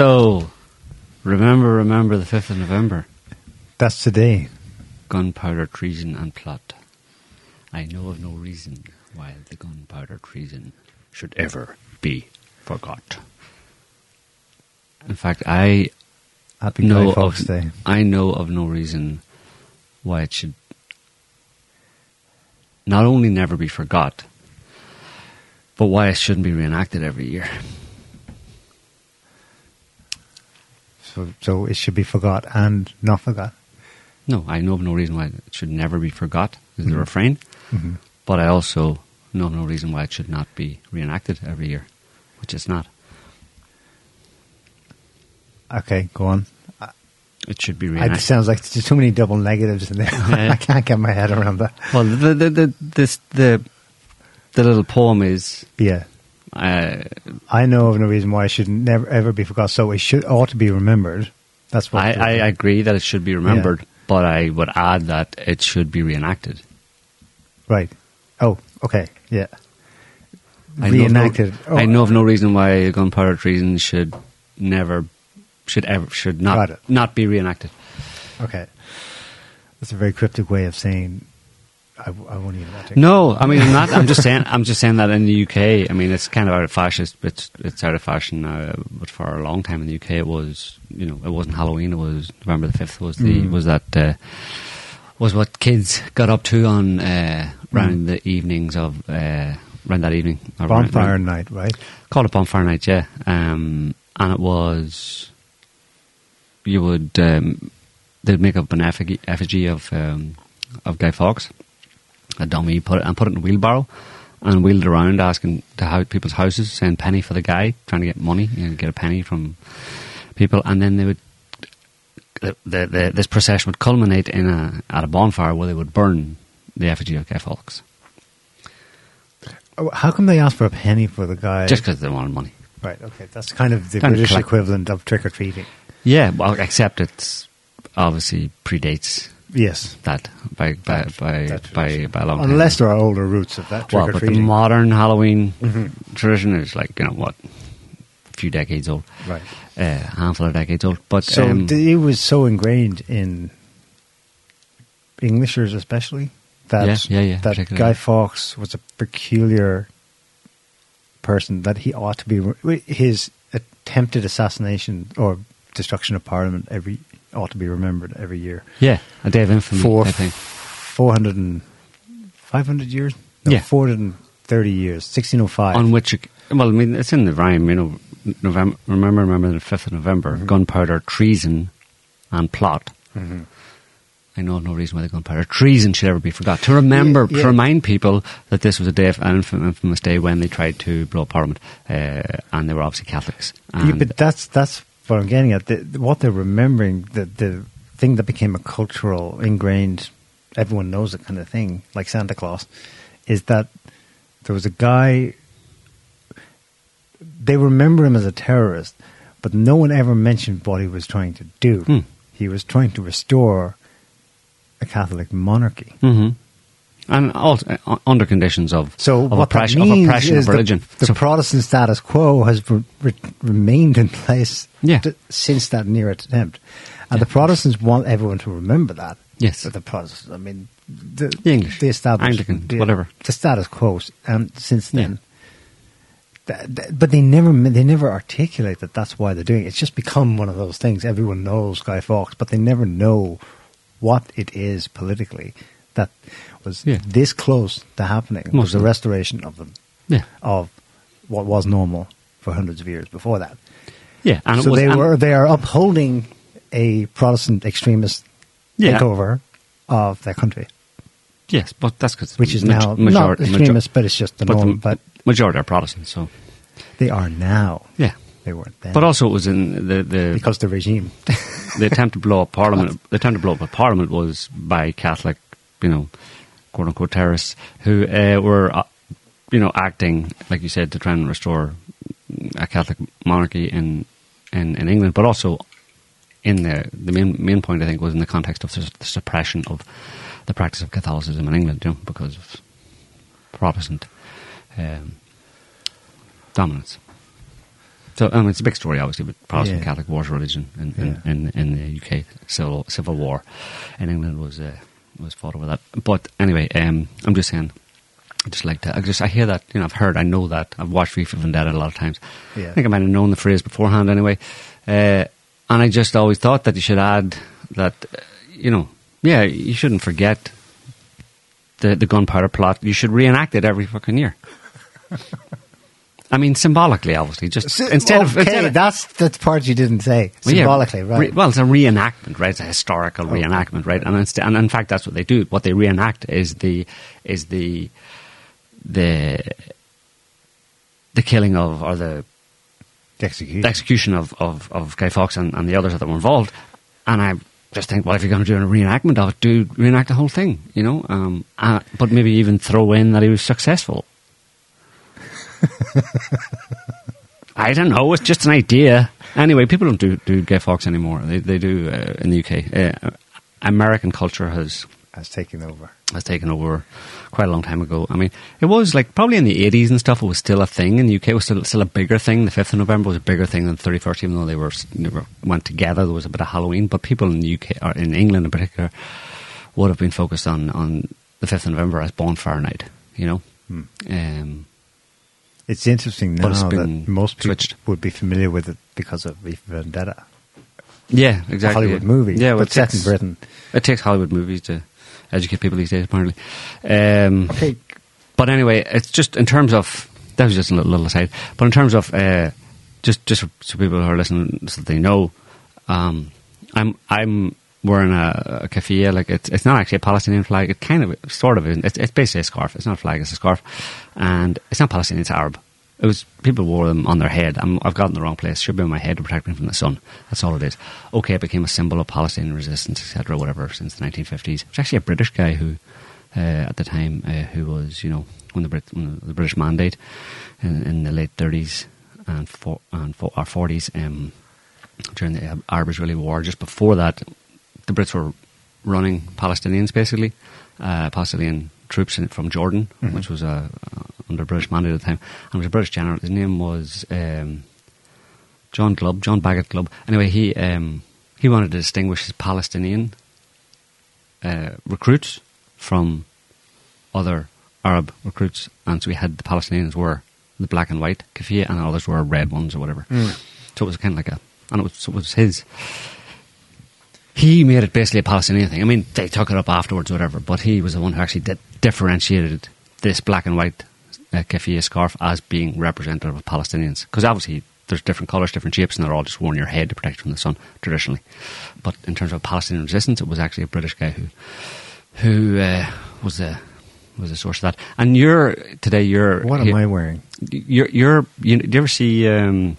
So, remember, remember the 5th of November. That's today. Gunpowder treason and plot. I know of no reason why the gunpowder treason should ever be forgot. In fact, I Happy know of Day. I know of no reason why it should not only never be forgot, but why it shouldn't be reenacted every year. So, so it should be forgot and not forgot. No, I know of no reason why it should never be forgot, is the Mhm. refrain. Mhm. But I also know of no reason why it should not be reenacted every year, which it's not. Okay, go on. It should be I, it reenacted. sounds like there's too many double negatives in there. Yeah. I can't get my head around that. well, the the the this the the little poem is. Yeah. Uh, I know of no reason why it should never ever be forgot. So it should ought to be remembered. That's what I, I agree that it should be remembered, but I would add that it should be reenacted. right. Oh, okay, yeah. I know of no- Reenacted. Oh, I know of no reason why gunpowder treason should never, should ever, should not not be reenacted. Okay, that's a very cryptic way of saying. I, I won't even. take- No, I mean I'm not. I'm just saying. I'm just saying that in the UK, I mean it's kind of out of fashion. It's it's, out of fashion now, but for a long time in the UK, it was you know it wasn't Halloween. It was November the fifth. Was the Mm. was that uh, was what kids got up to on uh, around the evenings of uh, around that evening. bonfire around- night, right? called it bonfire night, yeah. Um, and it was you would um, they'd make up an effigy, effigy of um, of Guy Fawkes, a dummy, put it and put it in a wheelbarrow, and wheeled around asking to how people's houses, saying penny for the guy, trying to get money, you know, get a penny from people, and then they would. The, the, the, this procession would culminate in a at a bonfire where they would burn the effigy of Guy Fawkes Oh, How come they ask for a penny for the guy? just because they wanted money. right. Okay, that's kind of the of British collect- equivalent of trick or treating. Yeah, well, except it's obviously predates Yes, that by by That- by that by, by a long time. unless there are older roots of that well, but the modern Halloween Mhm. tradition is like you know what, a few decades old, right. uh, a handful of decades old. But So um, it was so ingrained in Englishers, especially that Yeah, yeah, yeah, that. Guy Fawkes was a peculiar person. That he ought to be his attempted assassination or destruction of Parliament every ought to be remembered every year. yeah, a day of infamy. For I think. 400 and 500 years? No, Yeah. 430 years. 1605. on which, well, I mean, it's in the rhyme, you know. November, remember, remember the fifth of November, Mm-hmm. gunpowder, treason, and plot. Mhm. I know of no reason why the gunpowder treason should ever be forgot. To remember, Yeah, yeah. to remind people that this was a day, of, an infamous day when they tried to blow up Parliament, uh, and they were obviously Catholics. Yeah, but that's that's what I'm getting at. The, what they're remembering, the the thing that became a cultural ingrained, everyone knows it kind of thing, like Santa Claus, is that there was a guy. They remember him as a terrorist, but no one ever mentioned what he was trying to do. Hmm. He was trying to restore a Catholic monarchy. Mhm. And also, uh, under conditions of So of oppression, of oppression of religion. The, the So- Protestant status quo has re- re- remained in place Yeah. t- since that near attempt, and Yeah. the Protestants want everyone to remember that. Yes. That the Protestants. I mean, the, The English, the established, Anglican, the- whatever. the status quo, and since Yeah. then. Th- th- But they never they never articulate that that's why they're doing it. It's just become one of those things. Everyone knows Guy Fawkes, but they never know what it is politically that was Yeah. this close to happening. Most was the restoration of them yeah, of what was normal for hundreds of years before that. yeah, and it so was, they were they are upholding a Protestant extremist Yeah. takeover of their country, yes, but that's because which is now not extremist, but it's just the but norm. the but majority are Protestants. So they are now. yeah, They weren't then. but also it was in the the because the regime. the attempt to blow up Parliament. The attempt to blow up a Parliament was by Catholic, you know, quote unquote terrorists who uh, were, uh, you know, acting like you said to try and restore a Catholic monarchy in in, in England, but also in the the main main point I think was in the context of the suppression of the practice of Catholicism in England, you know, because of Protestant um, dominance. So um, it's a big story, obviously, but Protestant Yeah. Catholic wars religion in, in, Yeah. in, in the UK civil civil war in England was uh, was fought over that. But anyway, um, I'm just saying. I just like to. I just. I hear that. You know. I've heard. I know that. I've watched V for Vendetta a lot of times. Yeah. I think I might have known the phrase beforehand. Anyway, uh, and I just always thought that you should add that. Uh, you know. Yeah. You shouldn't forget the the gunpowder plot. You should reenact it every fucking year. I mean, symbolically, obviously. Just instead of okay, instead of, that's the part you didn't say. well, yeah, Symbolically, re- right? well, it's a reenactment, right? It's a historical reenactment, right? And, inst- and in fact, that's what they do. What they reenact is the is the the the killing of or the the execution. the execution of, of, of Guy Fawkes and, and the others that were involved. And I just think, well, if you're going to do a reenactment of it, do reenact the whole thing, you know? Um, uh, but maybe even throw in that he was successful. I don't know. It's just an idea. Anyway, people don't do, do Guy Fawkes anymore. They, they do uh, in the UK. Uh, American culture has has taken over. has taken over quite a long time ago. I mean, it was like probably in the 80s and stuff, it was still a thing. In the UK, it was still, still a bigger thing. The 5th of November was a bigger thing than the 31st, even though they were, were went together. There was a bit of Halloween, but people in the UK, or in England in particular, would have been focused on, on the 5th of November as bonfire night, you know? Hmm. Um, It's interesting now it's that most people switched. would be familiar with it because of V for Vendetta, yeah, exactly. Hollywood movie, Yeah, well, but it set in takes- Britain. It takes Hollywood movies to educate people these days, apparently. Um, Okay, But anyway, it's just in terms of that was just a little, little aside. But in terms of uh, just just so people who are listening, so they know, um, I'm I'm wearing a, a keffiyeh. Like it's it's not actually a Palestinian flag. It kind of sort of is. It's, it's basically a scarf. It's not a flag. It's a scarf, and it's not Palestinian. It's Arab. It was people wore them on their head. I'm, I've got in the wrong place. Should be on my head to protect me from the sun. That's all it is. Okay, it became a symbol of Palestinian resistance, etc. Whatever since the 1950s. It's actually a British guy who, uh, at the time, uh, who was you know when the Brit when the British Mandate in, in the late 30s and for, and for, or 40s um, during the Arab-Israeli War. Just before that, the Brits were running Palestinians basically, uh, Palestinian troops in, from Jordan, Mhm. which was uh, under British mandate at the time. And it was a British general. His name was um, John Glubb, John Bagot Glubb. Anyway, he um, he wanted to distinguish his Palestinian uh, recruits from other Arab recruits, and so we had the Palestinians were the black and white keffiyeh, and others were red ones or whatever. Mm. So it was kind of like a, and it was, so it was his. He made it basically a Palestinian thing. I mean, they took it up afterwards, or whatever. But he was the one who actually did, differentiated this black and white uh, keffiyeh scarf as being representative of Palestinians, because obviously there's different colours, different shapes, and they're all just worn on your head to protect you from the sun traditionally. But in terms of Palestinian resistance, it was actually a British guy who who uh, was the was the source of that. And you're today. You're what am I wearing? You're you're. You, do you ever see um,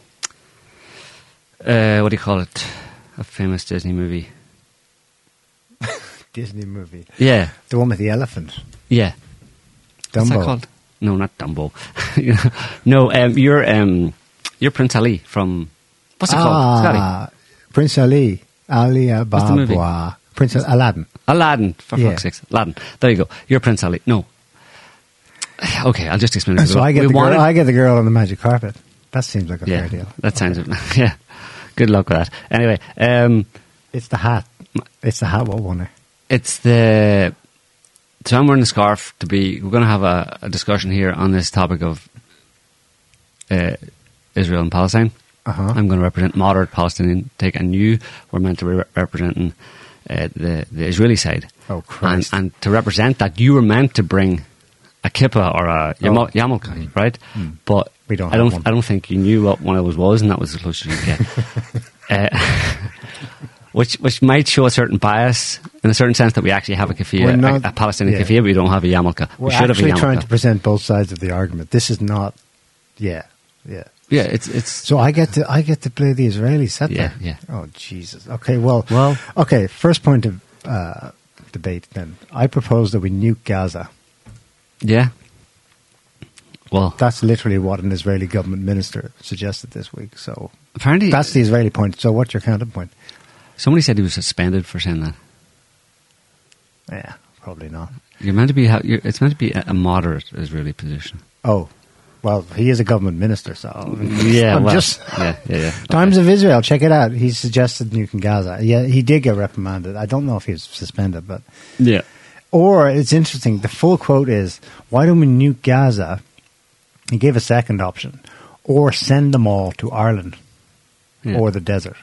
uh, what do you call it? A famous Disney movie. Disney movie, Yeah, the one with the elephant, yeah. What's that called? No, not Dumbo. no, um, you're um, you're Prince Ali from what's it called? Scotty? Ah, Prince Ali, Ali What's the movie? Ababa, Prince Aladdin. Aladdin, for Yeah. fuck's sakes. Aladdin. There you go. You're Prince Ali. No. Okay, I'll just explain it. So I get We the wanted- girl. I get the girl on the magic carpet. That seems like a yeah, fair deal. that sounds. Yeah, good luck with that. Anyway, um, It's the hat. It's the hat. What won it? It's the. So I'm wearing the scarf to be. We're going to have a, a discussion here on this topic of uh, Israel and Palestine. Uh huh. I'm going to represent moderate Palestinian take, and you were meant to be re- representing uh, the the Israeli side. Oh and, Christ! and to represent that, you were meant to bring a kippah or a yamo- Oh. yarmulke, right? Mm. But We don't I don't. one. I don't think you knew what one of those was, and that was the closest you get. uh, which which might show a certain bias in a certain sense that we actually have a We're not- a, a Palestinian yeah. but we don't have a yarmulke. We're we should have a actually yarmulke. trying to present both sides of the argument. This is not. Yeah. Yeah. yeah, it's it's So I get to I get to play the Israeli set Yeah, there. yeah. Oh Jesus. Okay. Well. Well- Okay. First point of uh, debate. Then I propose that we nuke Gaza. yeah. Well, That's literally what an Israeli government minister suggested this week. So apparently that's the Israeli point. So what's your counterpoint? Somebody said he was suspended for saying that. Yeah, probably not. You're meant to be. You're, it's meant to be a, moderate Israeli position. Oh, Well, he is a government minister, so Yeah, well, just yeah, yeah, yeah. Times of Israel. Check it out. He suggested nuking Gaza. Yeah, he did get reprimanded. I don't know if he was suspended, but Yeah. or it's interesting. The full quote is, "Why don't we nuke Gaza?" He gave a second option, or send them all to Ireland Yeah. or the desert.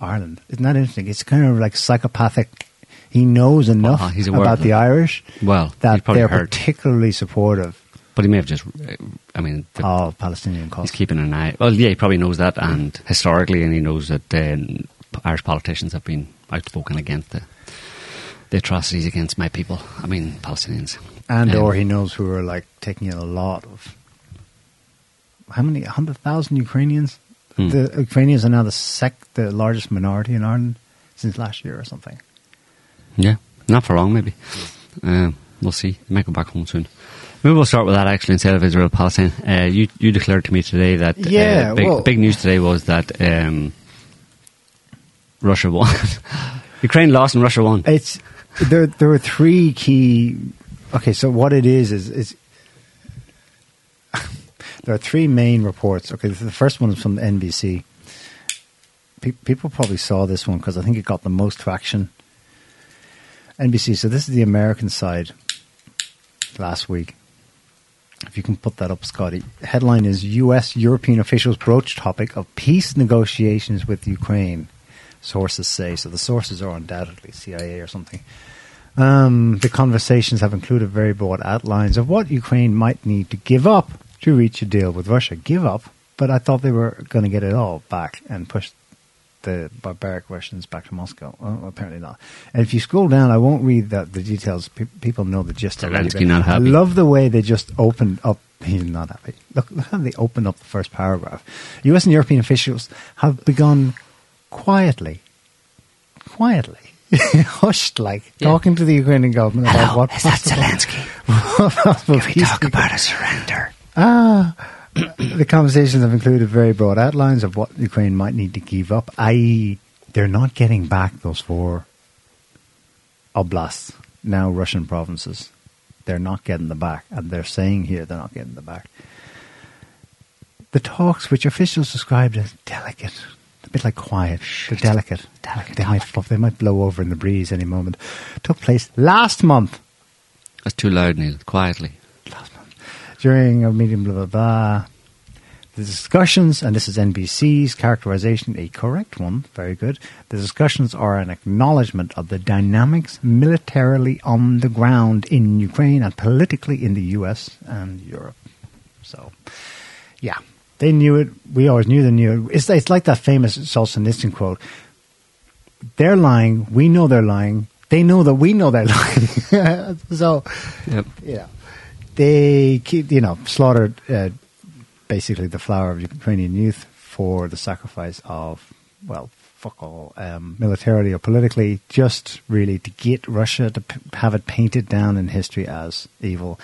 Ireland. Isn't that interesting? It's kind of like psychopathic. He knows enough Uh-huh, about the. Irish Well, that they're particularly supportive But he may have just, uh, I mean, the, of Palestinian he's keeping an eye. Well, yeah, he probably knows that, and historically, and he knows that um, Irish politicians have been outspoken against the, the atrocities against my people. I mean, Palestinians. And Um, or he knows who are like taking in a lot of how many hundred thousand Ukrainians? Hmm. The Ukrainians are now the sec the largest minority in Ireland since last year or something. Yeah, not for long, maybe. Um, we'll see. He might go back home soon. Maybe we'll start with that actually instead of Israel Palestine. Uh, you you declared to me today that uh, Yeah, big, well- big news today was that um, Russia won. Ukraine lost and Russia won. It's there. There are three key. Okay, so what it is is is there are three main reports. Okay, the first one is from NBC. Pe- people probably saw this one because I think it got the most traction. NBC. So this is the American side. Last week, if you can put that up, Scotty. Headline is U.S. European officials broach topic of peace negotiations with Ukraine. Sources say so. The sources are undoubtedly CIA or something. Um, the conversations have included very broad outlines of what Ukraine might need to give up to reach a deal with Russia. Give up, but I thought they were going to get it all back and push the barbaric Russians back to Moscow. Well, apparently not. And if you scroll down, I won't read the, the details. Pe- people know the gist already. Zelensky but not I love the way they just opened up. He's not happy. Look, look how they opened up the first paragraph. U.S. and European officials have begun quietly, quietly, hushed, like Yeah. talking to the Ukrainian government about what possible, what possible about a surrender? Ah, the conversations have included very broad outlines of what Ukraine might need to give up, i.e., they're not getting back those four oblasts, now Russian provinces. They're not getting them back, and they're saying here they're not getting them back. The talks, which officials described as delicate, a bit like quiet, they're delicate. Delicate They might, they might blow over in the breeze any moment. Took place last month That's too loud, Neil. Quietly. During a meeting, blah blah blah. The discussions, and this is NBC's characterization, a correct one, very good. The discussions are an acknowledgement of the dynamics militarily on the ground in Ukraine and politically in the US and Europe. So, yeah, they knew it. We always knew they knew it. It's, it's like that famous Solzhenitsyn quote they're lying, we know they're lying, they know that we know they're lying. so, Yep. yeah, they keep you know slaughtered uh, basically the flower of Ukrainian youth for the sacrifice of well fuck all um, militarily or politically just really to get Russia to p- have it painted down in history as evil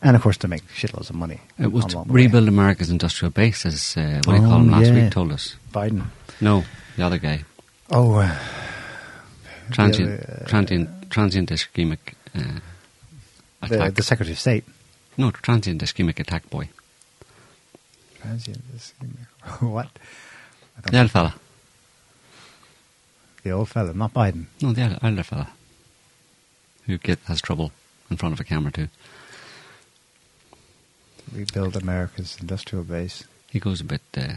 and of course to make shitloads of money It was to the way. rebuild America's industrial base, as uh, what do you Oh, call him last yeah. week told us. Biden No, the other guy. oh uh, Transient, other, uh, transient, transient ischemic uh, the, attack. the Secretary of State no, transient ischemic attack boy. Transient ischemic. don't The old fella. the old fella not Biden No, the other fella. Who get, has trouble in front of a camera too. rebuild America's industrial base He goes a bit. Uh,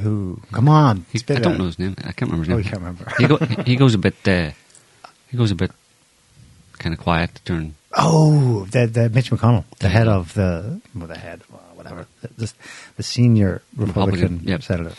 who come on he, I don't out. know his name. I can't remember his Oh, name. you can't remember. he, go, he goes a bit. Uh, he goes a bit kind of quiet during. Oh, the, the Mitch McConnell, the head of the well, the head, well, whatever, the, the, senior Republican, Republican, yep. senator.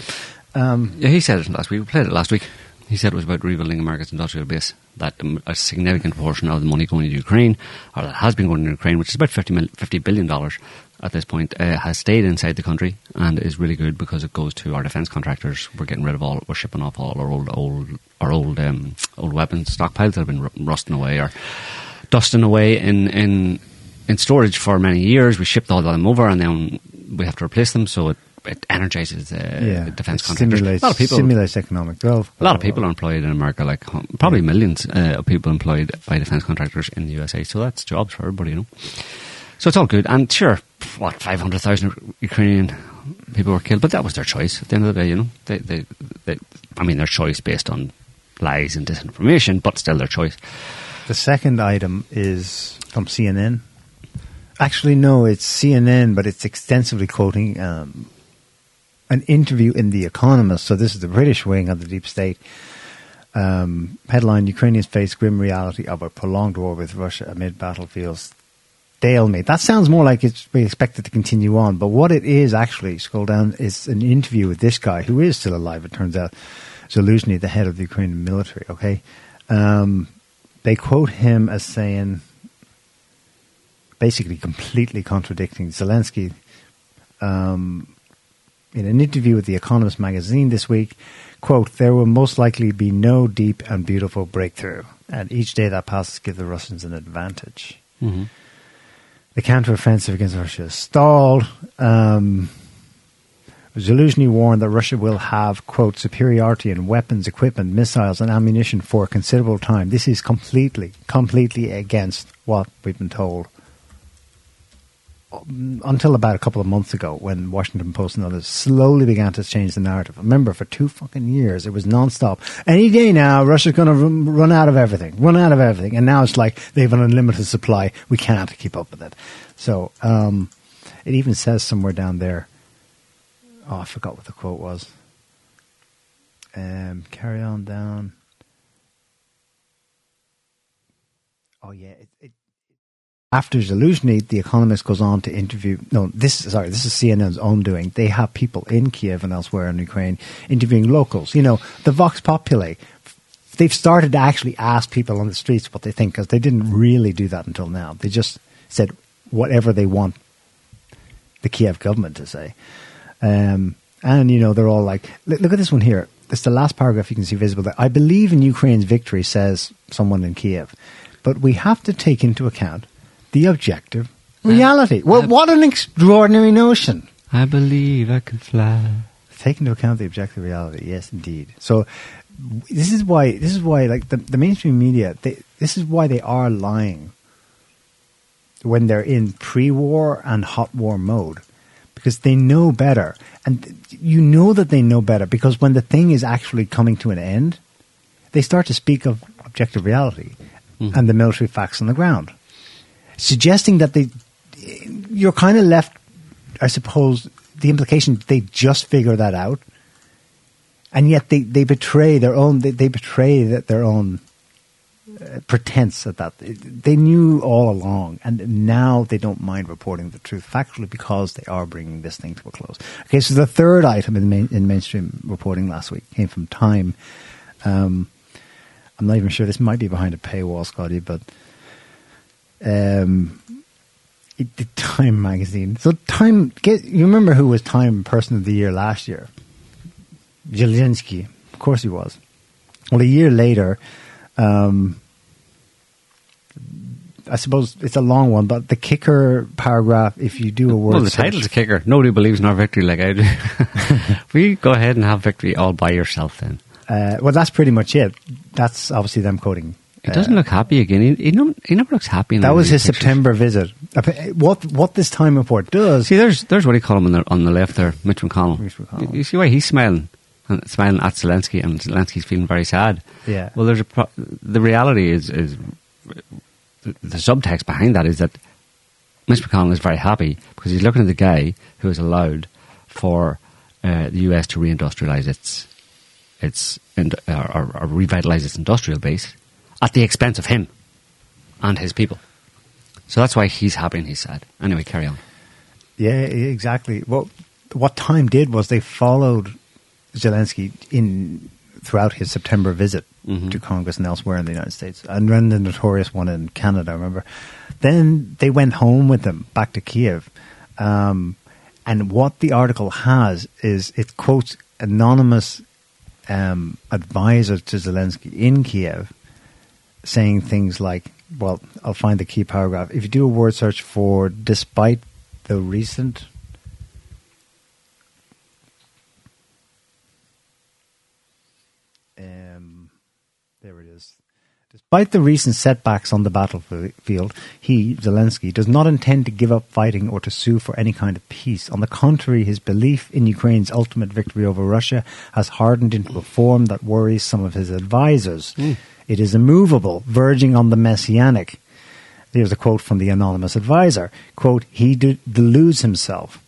Um, Yeah, he said it last week. We played it last week. He said it was about rebuilding America's industrial base. That a significant portion of the money going to Ukraine, or that has been going to Ukraine, which is about 50, mil, 50 billion dollars at this point, uh, has stayed inside the country and is really good because it goes to our defence contractors. We're getting rid of all, we're shipping off all our old, old, our old, um, old weapons stockpiles that have been ru- rusting away or dusting away in in in storage for many years. We shipped all of them over, and then we have to replace them. So it, it energizes uh, yeah, defence contractors. stimulates, a lot of people, stimulates economic growth. a lot of people are employed in America, like probably millions uh, of people employed by defence contractors in the USA. So that's jobs for everybody, you know. So it's all good. And sure, what, 500,000 Ukrainian people were killed, but that was their choice at the end of the day, you know. They, they, they, I mean, their choice based on lies and disinformation, but still their choice. The second item is from CNN. Actually, no, it's CNN, but it's extensively quoting um, an interview in The Economist. So this is the British wing of the deep state. Um, headline: Ukrainians face grim reality of a prolonged war with Russia amid battlefields stalemate. That sounds more like it's we expect it to continue on, but what it is actually, scroll down, is an interview with this guy who is still alive. It turns out, Zaluzhny, the head of the Ukrainian military. Okay, um, they quote him as saying, basically completely contradicting Zelensky. Um, in an interview with The Economist magazine this week, quote, there will most likely be no deep and beautiful breakthrough, and each day that passes gives the Russians an advantage. Mm-hmm. The counteroffensive against Russia stalled. Um, Zaluzhny warned that Russia will have, quote, superiority in weapons, equipment, missiles, and ammunition for a considerable time. This is completely, completely against what we've been told until about a couple of months ago when Washington Post and others slowly began to change the narrative. Remember, for two fucking years, it was nonstop. Any day now, Russia's going to run out of everything, run out of everything. And now it's like they have an unlimited supply. We can't keep up with it. So, um, it even says somewhere down there, oh, I forgot what the quote was. Um, carry on down. Oh yeah, it, it after Zaluzhny, The Economist goes on to interview. No, this sorry, this is CNN's own doing. They have people in Kiev and elsewhere in Ukraine interviewing locals. You know, the Vox Populi. They've started to actually ask people on the streets what they think because they didn't really do that until now. They just said whatever they want the Kiev government to say. Um, and you know, they're all like, look, look at this one here. It's the last paragraph you can see visible. There. I believe in Ukraine's victory, says someone in Kiev, but we have to take into account the objective reality. Well, what an extraordinary notion. I believe I can fly. Take into account the objective reality. Yes, indeed. So this is why this is why like the, the mainstream media they, this is why they are lying when they're in pre-war and hot war mode because they know better and you know that they know better because when the thing is actually coming to an end they start to speak of objective reality mm. and the military facts on the ground suggesting that they, you're kind of left, I suppose, the implication they just figure that out, and yet they, they betray their own, they, they betray that their own uh, pretense at that. They knew all along, and now they don't mind reporting the truth factually because they are bringing this thing to a close. Okay, so the third item in, main, in mainstream reporting last week came from Time. Um, I'm not even sure this might be behind a paywall, Scotty, but um, the Time magazine. So Time, get, you remember who was Time Person of the Year last year? Zelensky. Of course he was. Well, a year later, um, I suppose it's a long one, but the kicker paragraph, if you do a word Well, the title's a kicker. Nobody believes in our victory like I do. we go ahead and have victory all by yourself then. Uh, well, that's pretty much it. That's obviously them quoting he doesn't look happy again. He, he, no, he never looks happy. that was his pictures. September visit. What what this time report does? See, there's there's what he call him on the, on the left there, Mitch McConnell. Mitch McConnell. You, you see why he's smiling, and smiling at Zelensky, and Zelensky's feeling very sad. Yeah. Well, there's a pro- the reality is is the, the subtext behind that is that Mitch McConnell is very happy because he's looking at the guy who has allowed for uh, the US to reindustrialize its its or, or, or revitalize its industrial base at the expense of him and his people. So that's why he's happy and he's sad. Anyway, carry on. Yeah, exactly. Well, what Time did was they followed Zelensky in throughout his September visit mm-hmm. to Congress and elsewhere in the United States, and then the notorious one in Canada. I Remember? Then they went home with him back to Kiev, um, and what the article has is it quotes anonymous um, advisor to Zelensky in Kiev saying things like, well, I'll find the key paragraph. If you do a word search for despite the recent um, there it is. Despite the recent setbacks on the battlefield, he, Zelensky, does not intend to give up fighting or to sue for any kind of peace. On the contrary, his belief in Ukraine's ultimate victory over Russia has hardened into a form that worries some of his advisors. It is immovable, verging on the messianic. Here's a quote from the anonymous advisor. Quote, he de- deludes himself.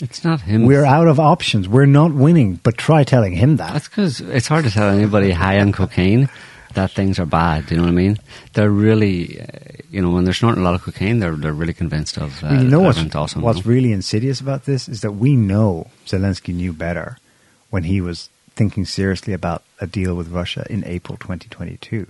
It's not him. We're out of options. We're not winning, but try telling him that. That's because it's hard to tell anybody high on cocaine that things are bad. You know what I mean? They're really, uh, you know, when they're snorting a lot of cocaine, they're they're really convinced of. Uh, Well, you know what's, awesome. what's really insidious about this is that we know Zelensky knew better when he was thinking seriously about a deal with Russia in April 2022.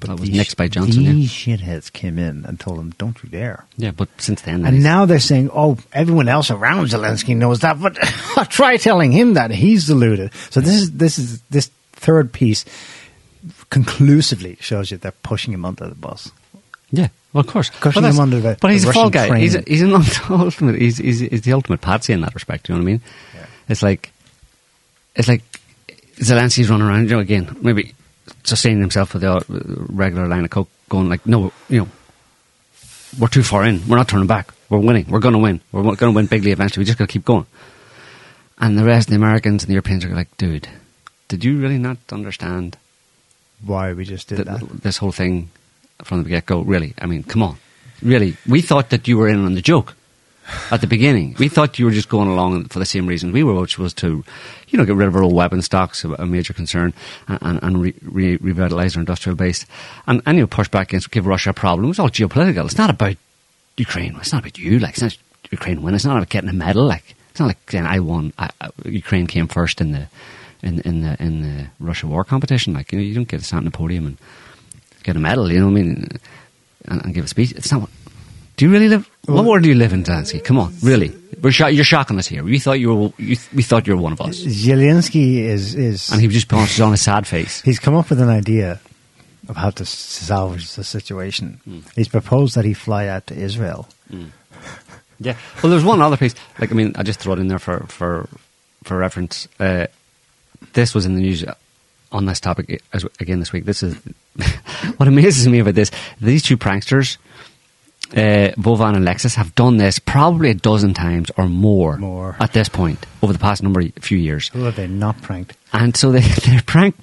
But That was nixed by Johnson, yeah. These shitheads came in and told him, "Don't you dare." yeah, but since then, And now they're saying, "Oh, everyone else around Zelensky knows that, but try telling him that he's deluded." So this is this is this third piece conclusively shows you they're pushing him under the bus. yeah, well, of course, Pushing But him under the- But he's the a fall guy. He's, train. he's an ultimate. He's, he's, he's the ultimate patsy in that respect. You know what I mean? Yeah. It's like, it's like Zelensky's running around. You know, again, maybe sustaining himself with the uh, regular line of coke, going like, "No, you know, we're too far in. We're not turning back. We're winning. We're going to win. We're going to win bigly eventually. We just got to keep going." And the rest, of the Americans and the Europeans are like, "Dude, did you really not understand Why we just did th- that? this whole thing from the get go. Really, I mean, come on, really. We thought that you were in on the joke at the beginning. We thought you were just going along for the same reason we were, which was to, you know, get rid of our old weapon stocks, a major concern, and, and, re, re, revitalize our industrial base, and, and you know, push back against, give Russia a problem. It was all geopolitical. It's not about Ukraine. It's not about you. Like, it's not Ukraine win. It's not about getting a medal. Like, it's not like saying I won. I, I, Ukraine came first in the in in the in the Russia war competition. Like, you know, you don't get to stand on the podium and get a medal. You know what I mean? And, and give a speech. It's not. What, do you really live? what world do you live in, Tansky? Come on, really? We're sho- you're shocking us here. We thought you were. You, we thought you were one of us. Zelensky is is And he just puts on a sad face. he's come up with an idea of how to salvage the situation. Hmm. He's proposed that he fly out to Israel. Yeah. Well, there's one other piece. Like, I mean, I just throw it in there for for for reference. Uh, this was in the news on this topic as, again this week. This is what amazes me about this. These two pranksters, uh, Vovan and Lexus, have done this probably a dozen times or more, More. at this point over the past number of few years. Who have they not pranked? And so they, they're prank,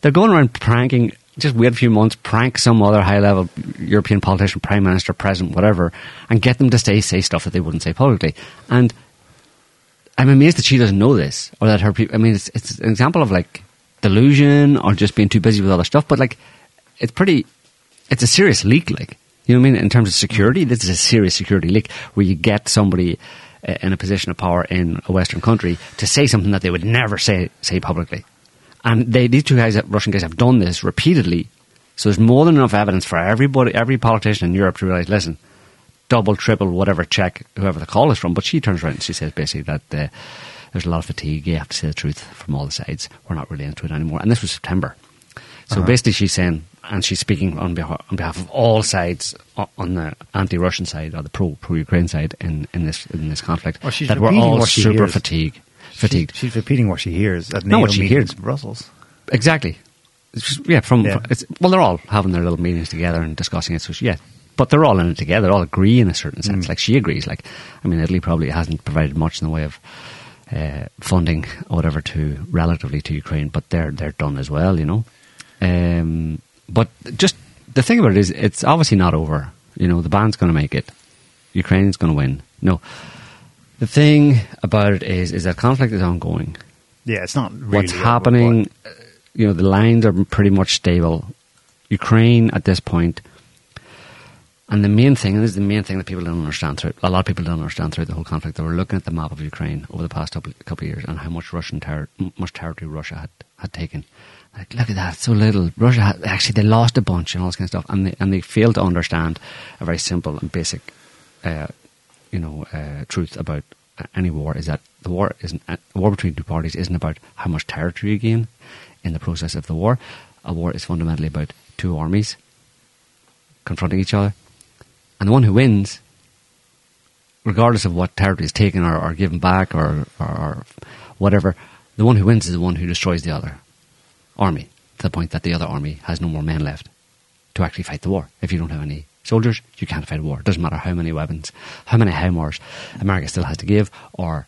they're going around pranking, just wait a few months, prank some other high level European politician, prime minister, president, whatever, and get them to say, say stuff that they wouldn't say publicly. And I'm amazed that she doesn't know this, or that her people, I mean, it's, it's an example of like delusion or just being too busy with other stuff, but like, it's pretty, it's a serious leak, like, you know what I mean? In terms of security, this is a serious security leak where you get somebody uh, in a position of power in a Western country to say something that they would never say say publicly. And they, these two guys, Russian guys, have done this repeatedly. So there's more than enough evidence for everybody, every politician in Europe to realize, listen, double, triple, whatever, check whoever the call is from. But she turns around and she says basically that uh, there's a lot of fatigue. You have to say the truth from all the sides. We're not really into it anymore. And this was September. So Uh-huh. basically, she's saying, and she's speaking on behalf, on behalf of all sides on the anti-Russian side or the pro pro Ukraine side in, in this in this conflict. Well, she's that we're all super hears. fatigued. Fatigued. She's, she's repeating what she hears at No, NATO what she hears. in Brussels. Exactly. Just, yeah, from Yeah. It's, well, they're all having their little meetings together and discussing it. So she- yeah, but they're all in it together. They all agree in a certain sense. Mm. Like she agrees. Like I mean, Italy probably hasn't provided much in the way of uh, funding or whatever to relatively to Ukraine, but they're they're done as well. You know. Um, but just the thing about it is, it's obviously not over. You know, the band's going to make it. Ukraine's going to win. No. The thing about it is, is that conflict is ongoing Yeah, it's not really what's happening. uh, You know, the lines are pretty much stable. Ukraine at this point, and the main thing, and this is the main thing that people don't understand through a lot of people don't understand through the whole conflict. They were looking at the map of Ukraine over the past couple, couple of years and how much Russian ter- much territory Russia had, had taken. Like, look at that, so little. Russia actually they lost a bunch and all this kind of stuff, and they and they failed to understand a very simple and basic, uh, you know, uh, truth about uh, any war is that the war isn't a war between two parties isn't about how much territory you gain in the process of the war. A war is fundamentally about two armies confronting each other, and the one who wins, regardless of what territory is taken or, or given back or, or, or whatever, the one who wins is the one who destroys the other army to the point that the other army has no more men left. to actually fight the war. If you don't have any soldiers, you can't fight a war. It doesn't matter how many weapons, how many HIMARS America still has to give, or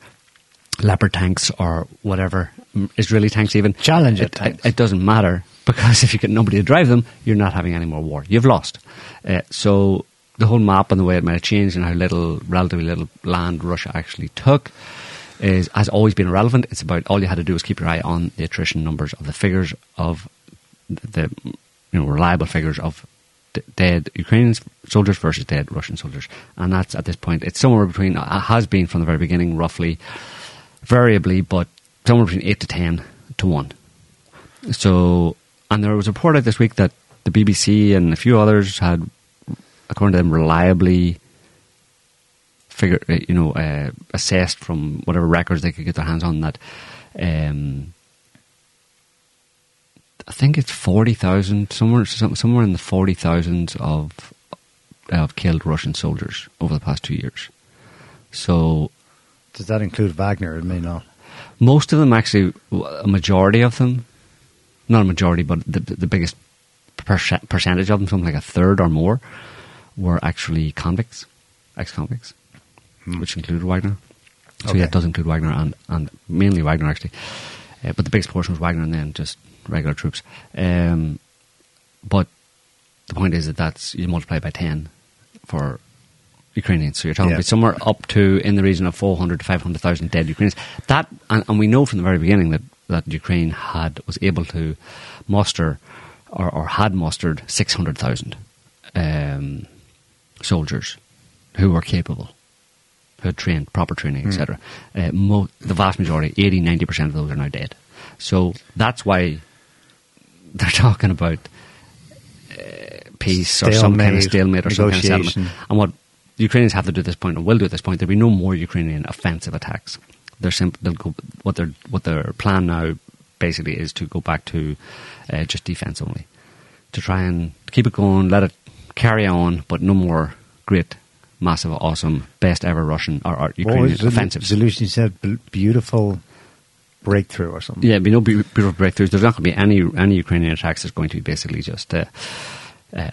Leopard tanks, or whatever, Israeli tanks even. Challenger it, tanks. It, it doesn't matter because if you get nobody to drive them, you're not having any more war. You've lost. Uh, so the whole map and the way it might have changed and how little, relatively little land Russia actually took is has always been irrelevant. It's about all you had to do was keep your eye on the attrition numbers of the figures of the you know reliable figures of d- dead Ukrainian soldiers versus dead Russian soldiers, and that's at this point it's somewhere between uh, has been from the very beginning roughly variably, but somewhere between eight to ten to one. So, and there was a report out this week that the BBC and a few others had, according to them, reliably figure, uh, you know, uh, assessed from whatever records they could get their hands on that. Um, I think it's forty thousand somewhere, somewhere in the forty thousands of of killed Russian soldiers over the past two years. So Does that include Wagner? It may not. most of them actually, a majority of them, not a majority, but the, the biggest percentage of them, something like a third or more, were actually convicts, ex convicts, ex-convicts, which included Wagner. So Okay. yeah, it does include Wagner and, and mainly Wagner actually. Uh, but the biggest portion was Wagner and then just regular troops. Um, but the point is that that's, you multiply by 10 for Ukrainians. So you're talking Yeah. about somewhere up to in the region of 400 to 500,000 dead Ukrainians. That, and, and we know from the very beginning that, that Ukraine had, was able to muster or, or had mustered 600,000 um, soldiers who were capable, who had trained, proper training, etc. Uh, mo- the vast majority, 80, 90% of those are now dead. So that's why they're talking about uh, peace or some kind of Stalemate, stalemate or some kind of settlement. And what Ukrainians have to do at this point, and will do at this point, there'll be no more Ukrainian offensive attacks. They're simp- they'll go, what their what their plan now basically is to go back to uh, just defense only, to try and keep it going, let it carry on, but no more great, massive, awesome, best ever Russian or, or Ukrainian the offensives. solution? You said beautiful breakthrough or something. Yeah, be no be- beautiful breakthroughs. There's not going to be any any Ukrainian attacks. There's going to be basically just uh, uh,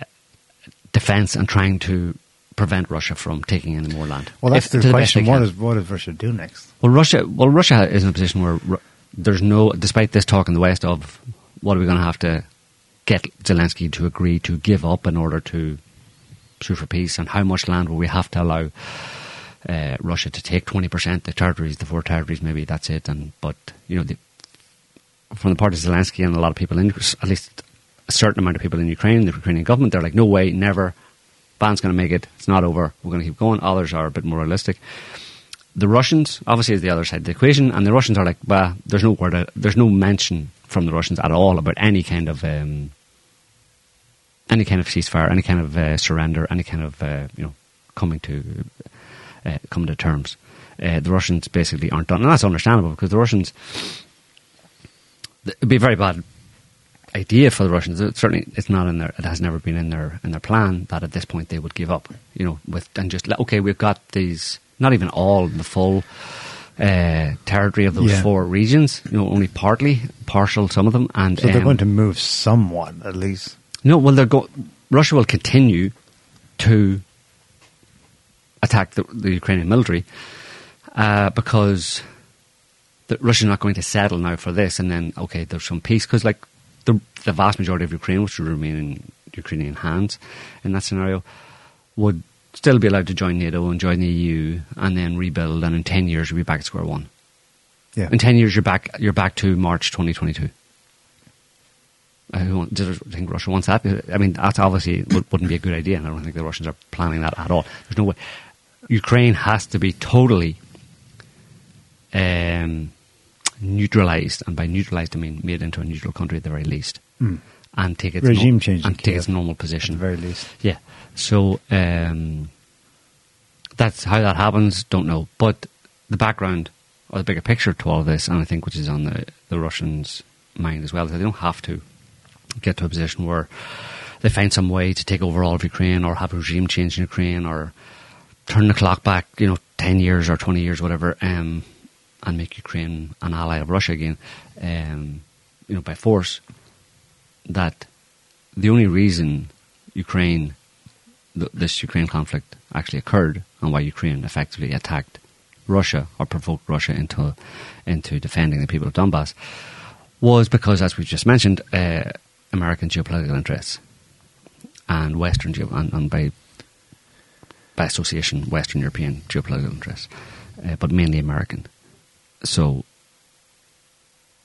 defense and trying to prevent Russia from taking any more land. Well, that's If- the question. they What does what does Russia do next? Well, Russia. Well, Russia is in a position where Ru- there's no, despite this talk in the West of what are we going to have to get Zelensky to agree to give up in order to sue for peace, and how much land will we have to allow uh, Russia to take? Twenty percent, the territories, the four territories, maybe that's it. And but you know, the, from the part of Zelensky and a lot of people in, at least a certain amount of people in Ukraine, the Ukrainian government, they're like, no way, never. Ban's going to make it. It's not over. We're going to keep going. Others are a bit more realistic the Russians obviously is the other side of the equation, and the Russians are like, well, there's no word, there's no mention from the Russians at all about any kind of um, any kind of ceasefire, any kind of uh, surrender, any kind of uh, you know coming to uh, coming to terms. Uh, the Russians basically aren't done, and that's understandable because the Russians it'd be a very bad idea for the Russians. It certainly, it's not in their. It has never been in their in their plan that at this point they would give up. You know, with and just let- okay, we've got these. Not even all the full uh, territory of those Yeah. four regions. You know, only partly, partial some of them, and So they're um, going to move somewhat, at least. No, well, they're go- Russia will continue to attack the, the Ukrainian military uh, because the, Russia's not going to settle now for this, and then okay, there's some peace because like the the vast majority of Ukraine, which would remain in Ukrainian hands in that scenario, would still be allowed to join NATO and join the EU, and then rebuild, and in ten years you'll be back at square one. Yeah. In ten years, you're back. You're back to March 2022. Want- Does think Russia wants that? I mean, that obviously would, wouldn't be a good idea, and I don't think the Russians are planning that at all. There's no way. Ukraine has to be totally um, neutralized, and by neutralized I mean made into a neutral country at the very least, Mm. and take its Regime nor- change and take its normal position At the very least. Yeah. So um, that's how that happens. Don't know, but the background or the bigger picture to all of this, and I think which is on the the Russians' mind as well, is that they don't have to get to a position where they find some way to take over all of Ukraine or have a regime change in Ukraine or turn the clock back, you know, ten years or twenty years, whatever, um, and make Ukraine an ally of Russia again, um, you know, by force. That the only reason Ukraine, th- this Ukraine conflict actually occurred, and why Ukraine effectively attacked Russia or provoked Russia into into defending the people of Donbass, was because, as we just mentioned, uh, American geopolitical interests and Western geo- and, and by by association Western European geopolitical interests, uh, but mainly American. So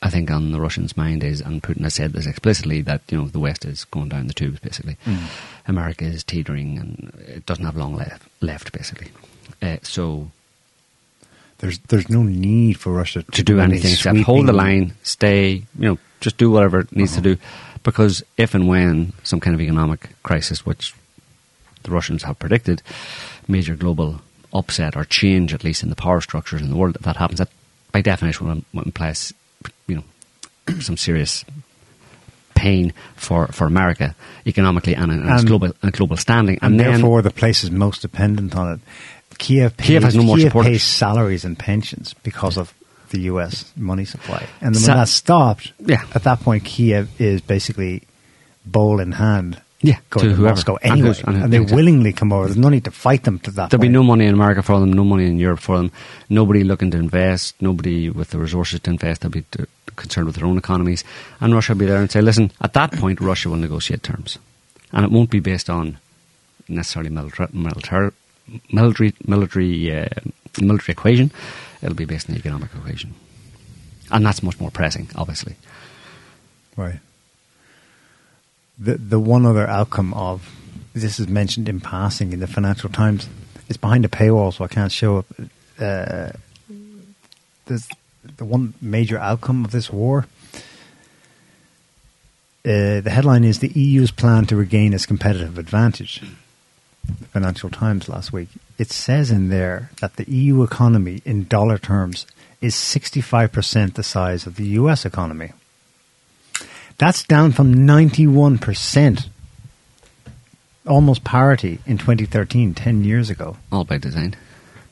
I think on the Russians' mind is, and Putin has said this explicitly, that you know the West is going down the tubes. Basically, Mm. America is teetering and it doesn't have long left. Left, basically. Uh, so There's there's no need for Russia to, to do anything except hold the line, stay, you know, just do whatever it needs to do. Because if and when some kind of economic crisis, which the Russians have predicted, major global upset or change, at least in the power structures in the world, if that happens, that by definition will, imply, you know, some serious pain for, for America economically and in, in its global, and global standing. and, then, therefore the places most dependent on it. Kiev pays, Kiev has no more Kiev supporters. pays salaries and pensions because of the U.S. money supply, and then Sa- when that stopped, Yeah. at that point Kiev is basically bowl in hand, Yeah, going to to. Moscow And anyway, who's- and and, they exactly. willingly come over. There's no need to fight them to that. There'll be no money in America for them, no money in Europe for them, nobody looking to invest, nobody with the resources to invest. They'll be concerned with their own economies. And Russia will be there and say, listen, at that point, Russia will negotiate terms. And it won't be based on necessarily military, military, military, military, uh, military equation. It'll be based on the economic equation. And that's much more pressing, obviously. Right. The the one other outcome of this is mentioned in passing in the Financial Times. It's behind a paywall, so I can't show it. Uh, there's the one major outcome of this war. Uh, the headline is the EU's plan to regain its competitive advantage. The Financial Times last week. It says in there that the EU economy, in dollar terms, is 65% the size of the US economy. That's down from 91%, almost parity in 2013, 10 years ago. All by design.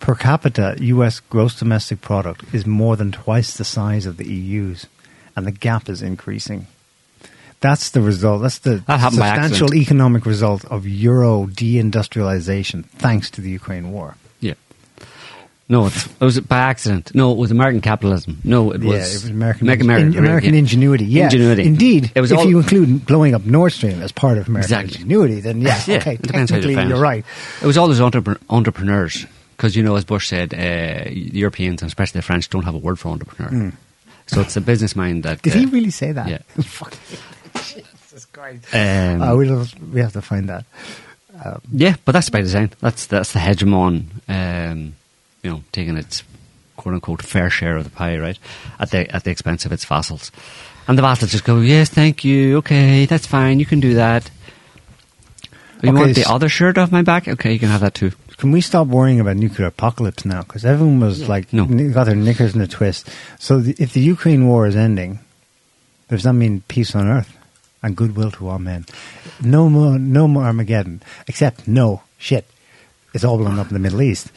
Per capita, US gross domestic product is more than twice the size of the EU's, and the gap is increasing. That's the result. That's the That substantial economic result of Euro deindustrialization thanks to the Ukraine war. Yeah. No, it was by accident. No, it was American capitalism. No, it was, yeah, it was American, Make America in- American again. ingenuity. Yeah, Ingenuity. Indeed, It was if all- you include blowing up Nord Stream as part of American Exactly. ingenuity, then yeah, Yeah, okay, it depends how technically you are right. It was all those entrepre- entrepreneurs, because you know, as Bush said, uh, Europeans and especially the French don't have a word for entrepreneur. So it's a business mind that. Did uh, he really say that? yeah. Fuck. Jesus Christ. Um, Uh, we'll, we have to find that. yeah, but that's by design. That's that's the hegemon, um, you know, taking its quote unquote fair share of the pie, right, at the at the expense of its vassals, and the vassals just go, yes, thank you, okay, that's fine, you can do that. You Okay, want the other shirt off my back? Okay, you can have that too. Can we stop worrying about nuclear apocalypse now? Because everyone was like, No. n- got their knickers in a twist. So the, if the Ukraine war is ending, does that mean peace on earth and goodwill to all men? No more, no more Armageddon. Except no shit. It's all blown up in the Middle East.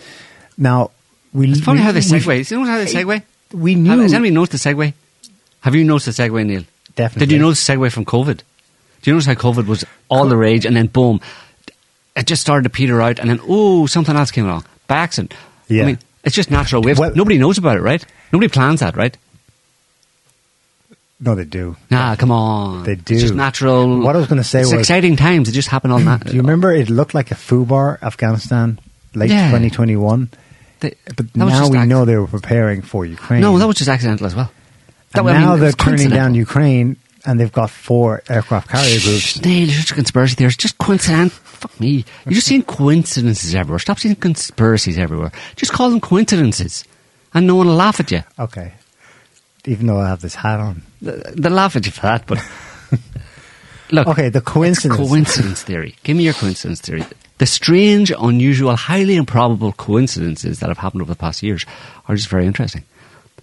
Now we. It's funny we- how they segue. You know how they segue? We Have, knew has anybody noticed the segue? Have you noticed the segue, Neil? Definitely. Did you notice the segue from COVID? Do you notice how COVID was all the rage and then boom, it just started to peter out and then oh, something else came along by accident. Yeah. I mean, it's just natural waves. Well- Nobody knows about it, right? Nobody plans that, right? No, they do. Nah, come on. They do. It's just natural. What I was gonna say it's was- exciting times. It just happened on that. Do you remember it looked like a FUBAR, Afghanistan, late Yeah. 2021? They- But now we know they were preparing for Ukraine. No, that was just accidental as well. That and I now mean, they're turning down. Ukraine, and they've got four aircraft carrier groups. Neil, such a conspiracy theorist. Just coincidence. Fuck me. You're just seeing coincidences everywhere. Stop seeing conspiracies everywhere. Just call them coincidences. And no one will laugh at you. Okay, even though I have this hat on. They'll laugh at you for that, but. Look. Okay, the coincidence. coincidence theory. Give me your coincidence theory. The strange, unusual, highly improbable coincidences that have happened over the past years are just very interesting.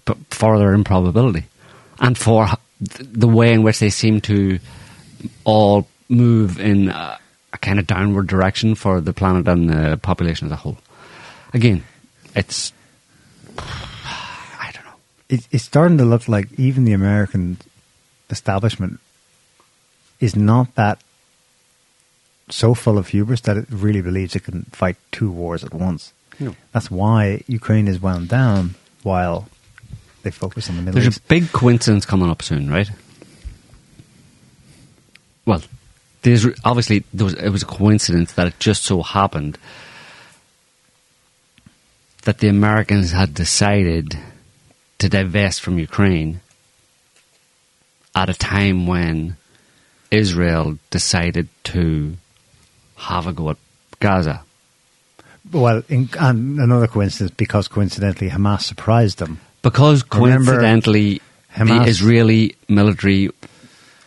But for their improbability. And for th- the way in which they seem to all move in a, a kind of downward direction for the planet and the population as a whole. Again, it's. I don't know. It, it's starting to look like even the American establishment is not that so full of hubris that it really believes it can fight two wars at once. No. That's why Ukraine is wound down while they focus on the Middle There's East. a big coincidence coming up soon, right? Well, there's obviously there was, it was a coincidence that it just so happened that the Americans had decided to divest from Ukraine at a time when Israel decided to have a go at Gaza. Well, in, and another coincidence because coincidentally Hamas surprised them. Because coincidentally, Hamas- the Israeli military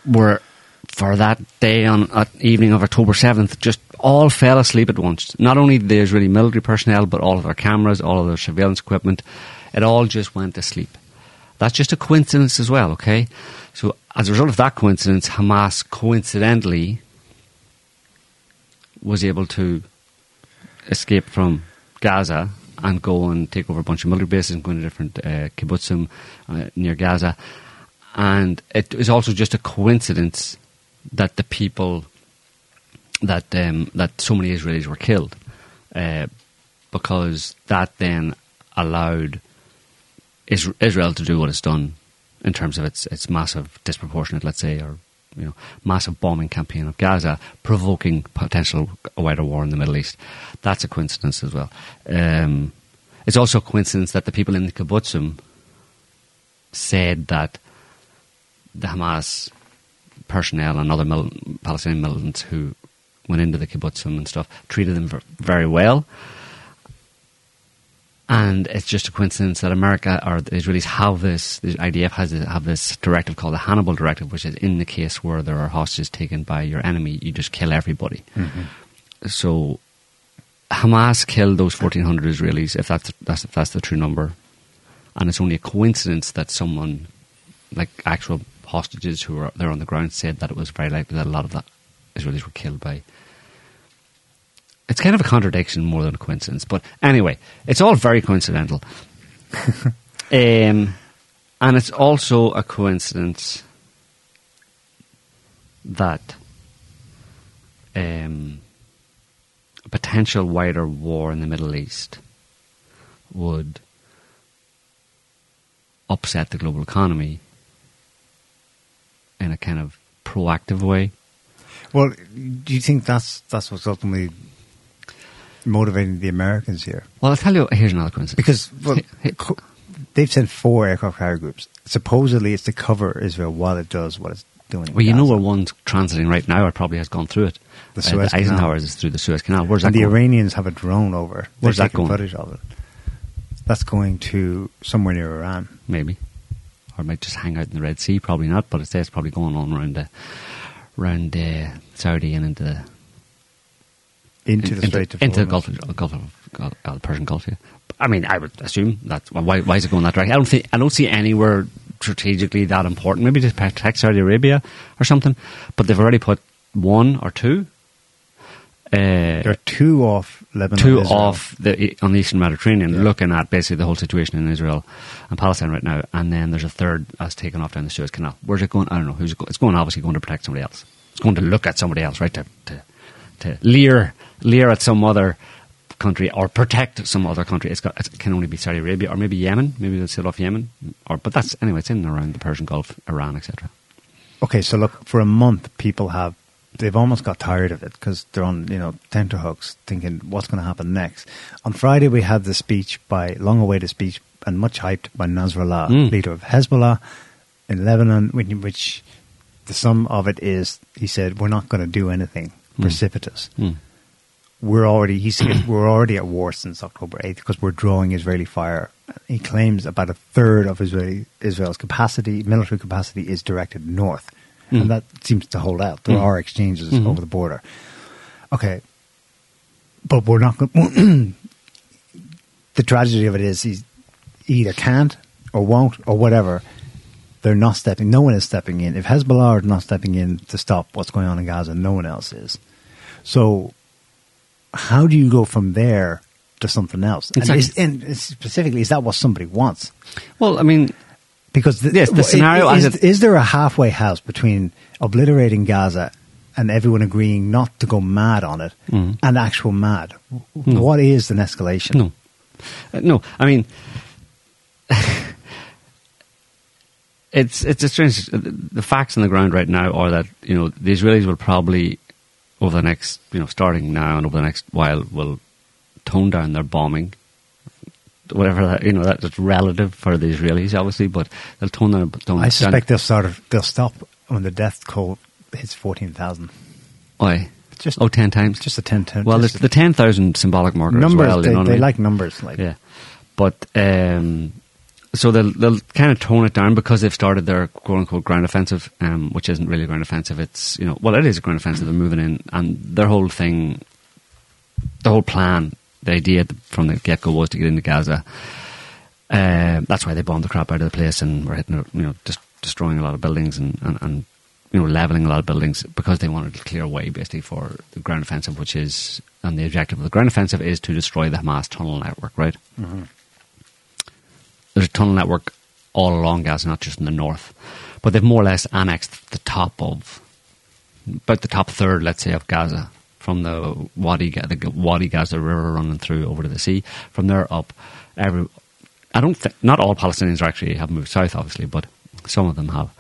were, for that day on uh, evening of October 7th, just all fell asleep at once. Not only the Israeli military personnel, but all of their cameras, all of their surveillance equipment, it all just went to sleep. That's just a coincidence as well, okay? So, as a result of that coincidence, Hamas coincidentally was able to escape from Gaza and go and take over a bunch of military bases and go into different uh, kibbutzim uh, near Gaza. And it is also just a coincidence that the people that um, that so many Israelis were killed, uh, because that then allowed Israel to do what it's done in terms of its its massive, disproportionate, let's say, or you know, massive bombing campaign of Gaza, provoking potential a wider war in the Middle East. That's a coincidence as well. Um, it's also a coincidence that the people in the kibbutzim said that the Hamas personnel and other mil- Palestinian militants who went into the kibbutzim and stuff treated them very well. And it's just a coincidence that America or the Israelis have this, the IDF has this, have this directive called the Hannibal Directive, which is in the case where there are hostages taken by your enemy, you just kill everybody. Mm-hmm. So Hamas killed those 1,400 Israelis, if that's, that's, if that's the true number. And it's only a coincidence that someone, like actual hostages who were there on the ground, said that it was very likely that a lot of the Israelis were killed by it's kind of a contradiction more than a coincidence. But anyway, it's all very coincidental. um, and it's also a coincidence that um, a potential wider war in the Middle East would upset the global economy in a kind of proactive way. Well, do you think that's that's what's ultimately motivating the Americans here? Well, I'll tell you, here's another coincidence. Because well, Hey, hey. co- they've sent four aircraft carrier groups. Supposedly, it's to cover Israel while it does what it's doing. Well, you know where one's transiting right now, or probably has gone through it. The Uh, Suez Canal. Is through the Suez Canal. Where's that and the going? Iranians have a drone over. Where's that going? footage of it. That's going to somewhere near Iran. Maybe. Or it might just hang out in the Red Sea. Probably not, but it says it's probably going on around the, around uh, Saudi and into the Into the Strait of into the Gulf of, Gulf of Gulf, uh, Persian Gulf. Yeah. I mean, I would assume that. Well, why, why is it going that direction? I don't think I don't see anywhere strategically that important. Maybe to protect Saudi Arabia or something. But they've already put one or two. Uh, There are two off Lebanon. two Israel. off the on the Eastern Mediterranean, Yeah. looking at basically the whole situation in Israel and Palestine right now, and then there's a third that's taken off down the Suez Canal. Where's it going? I don't know. Who's it going? It's going obviously going to protect somebody else. It's going to look at somebody else, right? To to, to leer leer at some other country or protect some other country. It's got it can only be Saudi Arabia or maybe Yemen. Maybe they'll set off Yemen, or but that's anyway. It's in and around the Persian Gulf, Iran, etc. Okay, so look, for a month, people have they've almost got tired of it because they're on you know tenterhooks, thinking what's going to happen next. On Friday, we had the speech by long-awaited speech and much hyped by Nasrallah, Mm. leader of Hezbollah in Lebanon, which, which the sum of it is he said we're not going to do anything Mm. precipitous. Hmm. We're already he said we're already at war since October eighth because we're drawing Israeli fire. He claims about a third of Israeli Israel's capacity, military capacity, is directed north, Mm. and that seems to hold out. There Mm. are exchanges Mhm. over the border. Okay, but we're not going. the tragedy of it is he either can't or won't or whatever. They're not stepping. No one is stepping in. If Hezbollah are not stepping in to stop what's going on in Gaza, no one else is. So, how do you go from there to something else? And, Exactly. is, and specifically, is that what somebody wants? Well, I mean, Because the, Yes, the well, scenario is, it- is there a halfway house between obliterating Gaza and everyone agreeing not to go mad on it, Mm. and actual mad. No. What is an escalation? No, Uh, no. I mean, it's it's a strange. The facts on the ground right now are that you know the Israelis will probably over the next you know starting now and over the next while will tone down their bombing. Whatever that you know that's relative for the Israelis, obviously, but they'll tone down. Tone I down- suspect they'll start. They'll stop when the death toll hits fourteen thousand. Why? Just Oh, ten times. just a ten. ten well, there's the ten thousand symbolic marker numbers. well. they you know what I mean? like numbers. Like Yeah, but um, so they'll they'll kind of tone it down because they've started their quote unquote ground offensive, um, which isn't really a ground offensive. It's you know well it is a ground offensive. They're moving in, and their whole thing, the whole plan, the idea from the get go was to get into Gaza. Uh, that's why they bombed the crap out of the place and were hitting, you know, just destroying a lot of buildings and, and, and you know leveling a lot of buildings because they wanted to clear a way basically for the ground offensive, which is and the objective of the ground offensive is to destroy the Hamas tunnel network, right? There's a tunnel network all along Gaza, not just in the north, but they've more or less annexed the top of about the top third, let's say, of Gaza from the Wadi, the Wadi Gaza River running through over to the sea. From there up, every I don't think not all Palestinians are actually have moved south, obviously, but some of them have.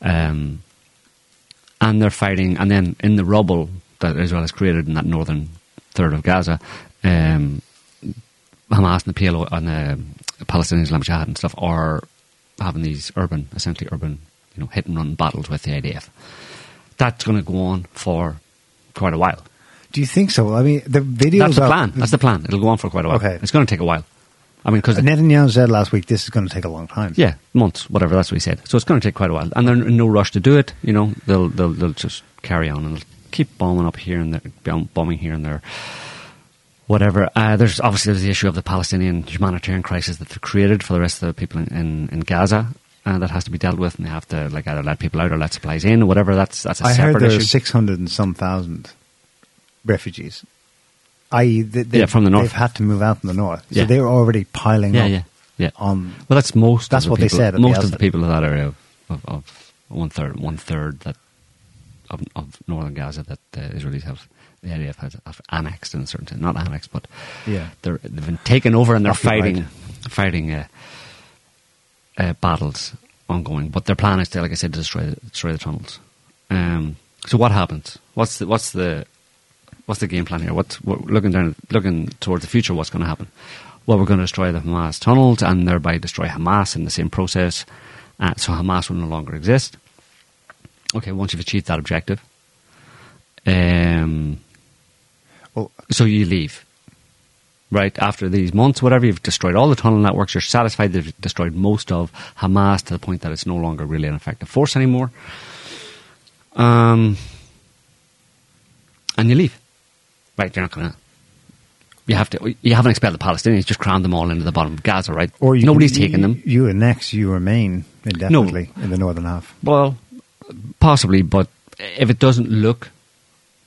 Um, and they're fighting, and then in the rubble that Israel has created in that northern third of Gaza, um, Hamas and the PLO and the Palestinian Islamic Jihad and stuff are having these urban, essentially urban, you know, hit and run battles with the IDF. That's going to go on for quite a while. Do you think so? I mean, the videos. That's the plan. That's the plan. It'll go on for quite a while. Okay. It's going to take a while. I mean, because Netanyahu said last week this is going to take a long time. Yeah, months, whatever. That's what he said. So it's going to take quite a while, and they're in no rush to do it. You know, they'll they'll, they'll just carry on and keep bombing up here and there, bombing here and there, whatever. Uh, there's obviously there's the issue of the Palestinian humanitarian crisis that they've created for the rest of the people in, in, in Gaza. Uh, that has to be dealt with, and they have to like either let people out or let supplies in or whatever. That's that's a I heard separate there are issue. six hundred and some thousand refugees. I.e., they, they, Yeah, from the north. They've had to move out in the north, so they're already piling yeah, up. yeah, yeah. On Well, that's most. That's of the what they people, said at the Most of the people of that area of, of, one third, one third that of, of northern Gaza that the Israelis have, the IDF has have annexed in a certain sense. Not annexed, but Yeah. they're they've been taken over and they're Occupied. fighting, fighting uh, uh, battles ongoing. But their plan is to, like I said, to destroy the, destroy the tunnels. Um, so what happens? What's the what's the what's the game plan here? What's what, looking down, looking towards the future? What's going to happen? Well, we're going to destroy the Hamas tunnels and thereby destroy Hamas in the same process. Uh, so Hamas will no longer exist. Okay, once you've achieved that objective, um, so you leave. Right after these months, whatever you've destroyed all the tunnel networks, you're satisfied they've destroyed most of Hamas to the point that it's no longer really an effective force anymore. Um, and you leave. Right, you're not gonna. You have to. You haven't expelled the Palestinians. Just cram them all into the bottom of Gaza, right? or you nobody's you, taking them. You annex, you remain indefinitely in the northern half. Well, possibly, but if it doesn't look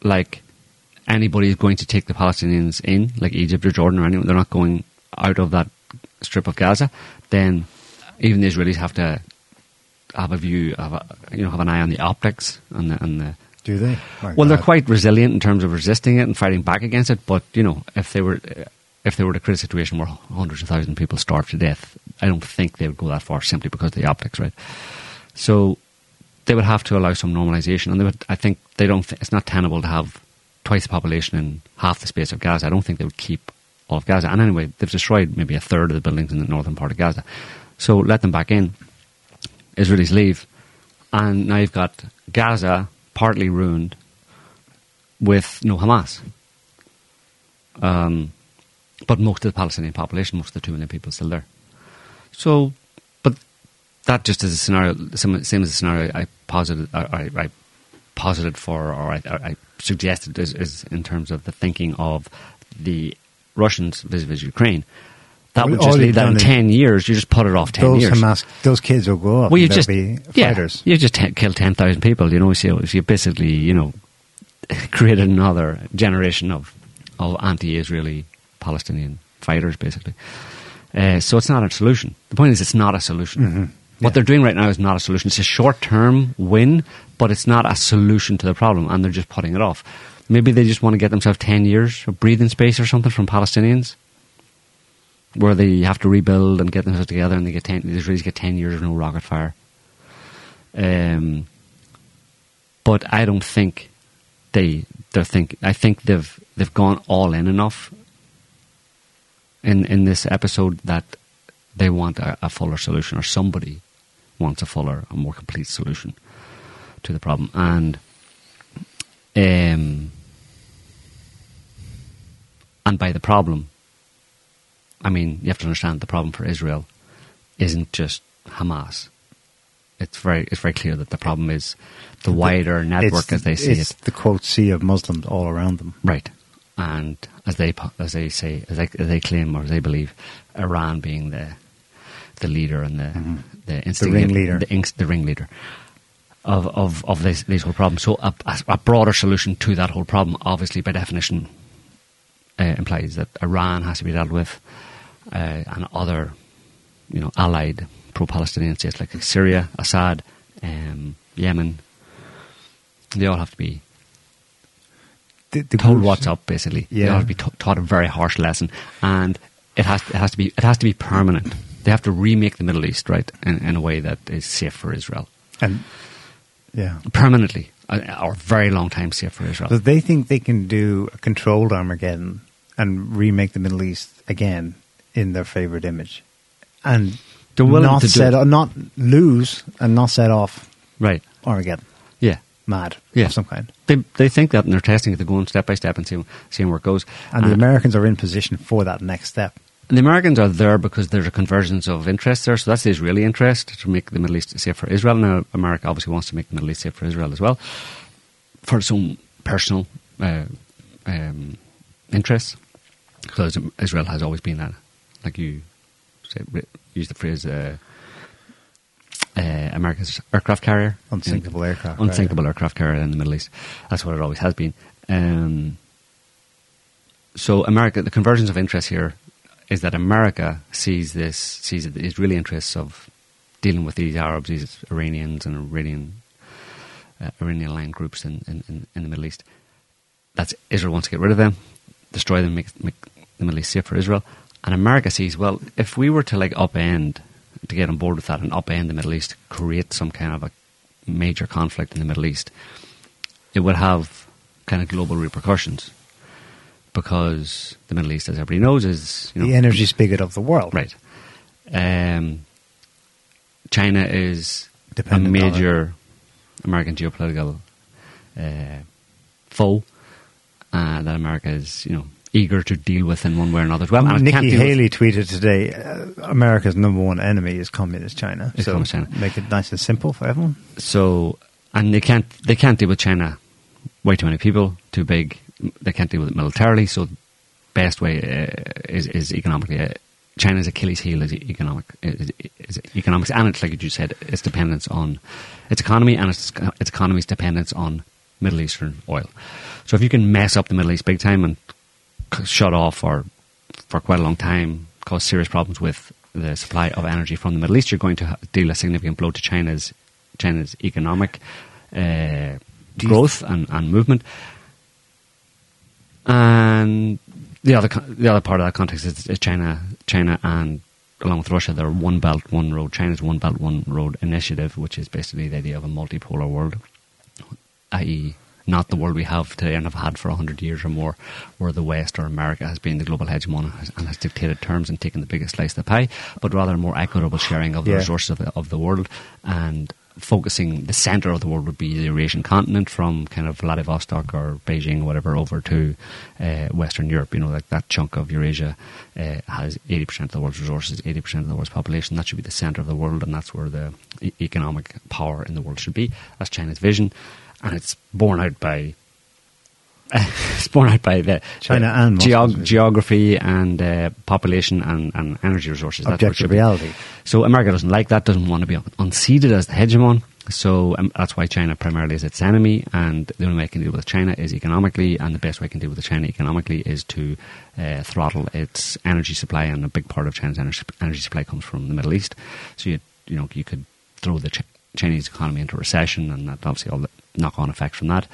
like anybody is going to take the Palestinians in, like Egypt or Jordan or anyone, they're not going out of that strip of Gaza, then even the Israelis have to have a view, have a, you know, have an eye on the optics and the, and the Do they? My well, they're quite resilient in terms of resisting it and fighting back against it. But you know, if they were if they were to create a situation where hundreds of thousands of people starve to death, I don't think they would go that far simply because of the optics, right? So they would have to allow some normalization, and they would. I think they don't. Th- it's not tenable to have twice the population in half the space of Gaza. I don't think they would keep all of Gaza. And anyway, they've destroyed maybe a third of the buildings in the northern part of Gaza. So let them back in. Israelis leave, and now you've got Gaza partly ruined with no Hamas. Um, but most of the Palestinian population, most of the two million people, still there. So, but that just is a scenario, same, same as the scenario I posited, I, I posited for, or I, I suggested, is, is in terms of the thinking of the Russians vis-a-vis Ukraine. That would just leave that in ten years. You just put it off ten those years. Hamas, those kids will grow up. Well, you just be yeah, you just t- killed ten thousand people. You know, so you basically you know created another generation of of anti-Israeli Palestinian fighters, basically. Uh, so it's not a solution. The point is, it's not a solution. Mm-hmm. What Yeah. they're doing right now is not a solution. It's a short term win, but it's not a solution to the problem, and they're just putting it off. Maybe they just want to get themselves 10 years of breathing space or something from Palestinians, where they have to rebuild and get themselves together, and they get 10, the Israelis get 10 years of no rocket fire. Um, but I don't think they they're think I think they've they've gone all in enough in in this episode that they want a, a fuller solution or somebody wants a fuller a more complete solution to the problem. And um and by the problem I mean you have to understand the problem for Israel isn't just Hamas. It's very it's very clear that the problem is the wider network It's- as they see it's it. the quote sea of Muslims all around them. Right, and as they as they say as they, as they claim or as they believe, Iran being the the leader and the the, instigator- ringleader. the, inst- the ringleader of of of this these whole problems. So a, a, a broader solution to that whole problem, obviously by definition, uh, implies that Iran has to be dealt with, uh, and other you know allied pro-Palestinian states like Syria, Assad, um, Yemen. They all have to be The, the told what's up basically. They Yeah. have to be ta- taught a very harsh lesson, and it has it has to be it has to be permanent. They have to remake the Middle East right in, in a way that is safe for Israel And yeah. permanently, uh, or very long time safe for Israel. So they think they can do a controlled Armageddon and remake the Middle East again in their favorite image, and They're willing not to set it. o- not lose and not set off right? Armageddon. Yeah, Mad Yeah. of some kind. they they think that and they're testing it. They're going step by step and seeing seeing where it goes. And the Americans are in position for that next step. And the Americans are there because there's a convergence of interest there. So that's the Israeli interest to make the Middle East safe for Israel. Now, America obviously wants to make the Middle East safe for Israel as well, for its own personal uh, um, interests. Because Israel has always been a, like you say, use the phrase, uh, uh, America's aircraft carrier. Unsinkable aircraft carrier. Unsinkable aircraft carrier in the Middle East. That's what it always has been. Um, so America, the convergence of interest here is that America sees this, sees the Israeli interests of dealing with these Arabs, these Iranians and Iranian, uh, Iranian aligned groups in, in, in, in the Middle East. That's Israel wants to get rid of them, destroy them, make, make the Middle East safe for Israel. And America sees, well, if we were to like upend, to get on board with that and upend the Middle East, create some kind of a major conflict in the Middle East, it would have kind of global repercussions because the Middle East, as everybody knows, is you know, the energy spigot of the world. Right. Um, China is Dependent a major American geopolitical uh, foe uh, that America is, you know, eager to deal with in one way or another as well. And Nikki Haley tweeted today, uh, America's number one enemy is communist China. So communist China. make it nice and simple for everyone. So, and they can't they can't deal with China. Way too many people, too big. They can't deal with it militarily. So, best way uh, is is economically. Uh, China's Achilles heel is economic is, is economics, and it's like you said, its dependence on its economy and its its economy's dependence on Middle Eastern oil. So, if you can mess up the Middle East big time and c- shut off or for quite a long time cause serious problems with the supply of energy from the Middle East, you're going to deal a significant blow to China's China's economic uh, growth and, and movement. And the other the other part of that context is, is China China and along with Russia, they're one belt one road. China's one belt one road initiative, which is basically the idea of a multipolar world, i.e., not the world we have today and have had for hundred years or more, where the West or America has been the global hegemon and has, and has dictated terms and taken the biggest slice of the pie, but rather a more equitable sharing of the Yeah. resources of the, of the world and focusing the center of the world would be the Eurasian continent from kind of Vladivostok or Beijing or whatever over to uh, Western Europe. You know, like that chunk of Eurasia uh, has 80% of the world's resources, 80% of the world's population. That should be the center of the world, and that's where the economic power in the world should be. That's China's vision, and it's borne out by. it's borne out by the China the and geog- geography and uh, population and, and energy resources. That's where it Objective reality. So America doesn't like that, doesn't want to be unseated as the hegemon. So um, that's why China primarily is its enemy, and the only way it can deal with China is economically, and the best way it can deal with China economically is to uh, throttle its energy supply, and a big part of China's energy, energy supply comes from the Middle East. So you you know you could throw the Ch- Chinese economy into recession, and that obviously all the knock-on effects from that.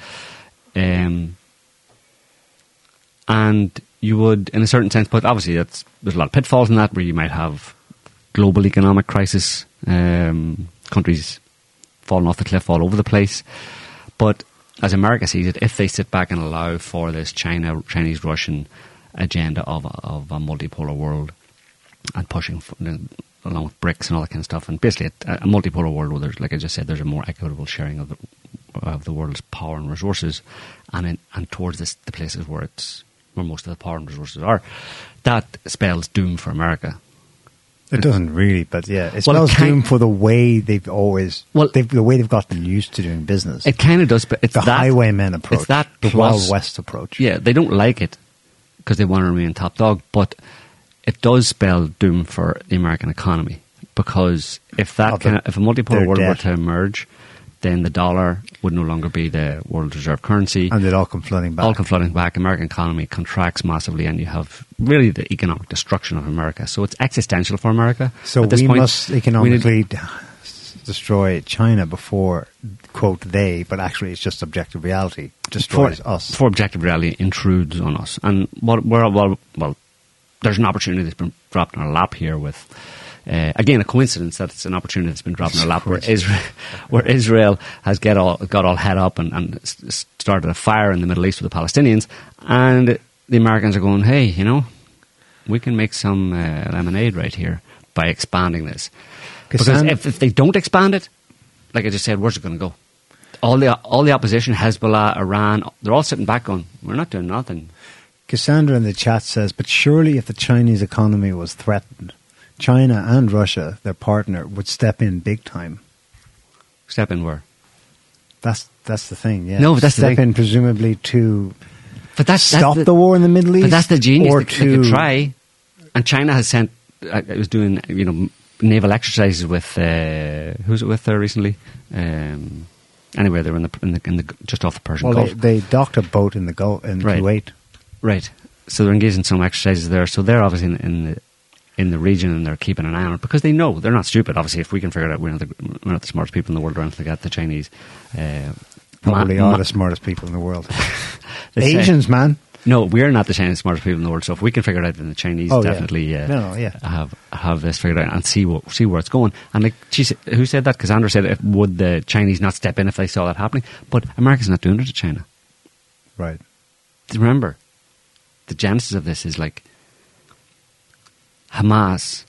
Um, and you would, in a certain sense, but obviously that's, there's a lot of pitfalls in that where you might have global economic crisis, um, countries falling off the cliff all over the place. But as America sees it, if they sit back and allow for this China, Chinese, Russian agenda of of a multipolar world and pushing for, along with BRICS and all that kind of stuff, and basically a, a multipolar world where there's, like I just said, there's a more equitable sharing of the of the world's power and resources, and in, and towards this, the places where it's where most of the power and resources are, that spells doom for America. It doesn't really, but yeah, it Well, it spells kind- doom for the way they've always, Well- they've, the way they've gotten used to doing business. It kind of does, but it's the that, highwaymen approach, It's that the plus- Wild West approach. Yeah, they don't like it because they want to remain top dog, but it does spell doom for the American economy because if that Of the- kind of, if a multipolar world were to emerge, then the dollar would no longer be the world reserve currency. and they'd all come flooding back. all come flooding back. American economy contracts massively, and you have really the economic destruction of America. So it's existential for America. so we point. must We economically d- destroy China before, quote, they, but actually it's just objective reality, destroys for, us. For objective reality intrudes on us, and what we're well, well, there's an opportunity that's been dropped in our lap here with. Uh, again, a coincidence that it's an opportunity that's been dropped in our lap where Israel, where Israel has get all, got all head up and, and started a fire in the Middle East with the Palestinians, and the Americans are going, "Hey, you know, we can make some uh, lemonade right here by expanding this." Because if, if they don't expand it, like I just said, where's it going to go? All the all the opposition, Hezbollah, Iran, they're all sitting back going, "We're not doing nothing." Cassandra in the chat says, but surely if the Chinese economy was threatened, China and Russia, their partner, would step in big time. Step in where? That's that's the thing. Yeah. No, but that's the step thing. in presumably to But that's stop that's the, war in the Middle East. But that's the genius. Or they, to try, and China has sent. I I was doing you know naval exercises with uh, who's it with there recently. Um, anyway, they were in the, in the in the just off the Persian Well, Gulf. they, they docked a boat in the Gulf in Right. Kuwait. Right. So they're engaged in some exercises there. So they're obviously in, in the in the region and they're keeping an eye on it because they know they're not stupid. Obviously, if we can figure it out, we're not the, we're not the smartest people in the world or anything like that. The Chinese uh, Probably ma- are ma- the smartest people in the world. say- Asians, man. No, we're not the Chinese smartest people in the world. So if we can figure it out, then the Chinese Oh, yeah. definitely uh, No, yeah. have have this figured out and see what, see where it's going. And like said, who said that? Cassandra said, if, would the Chinese not step in if they saw that happening? But America's not doing it to China. Right. remember, the genesis of this is like Hamas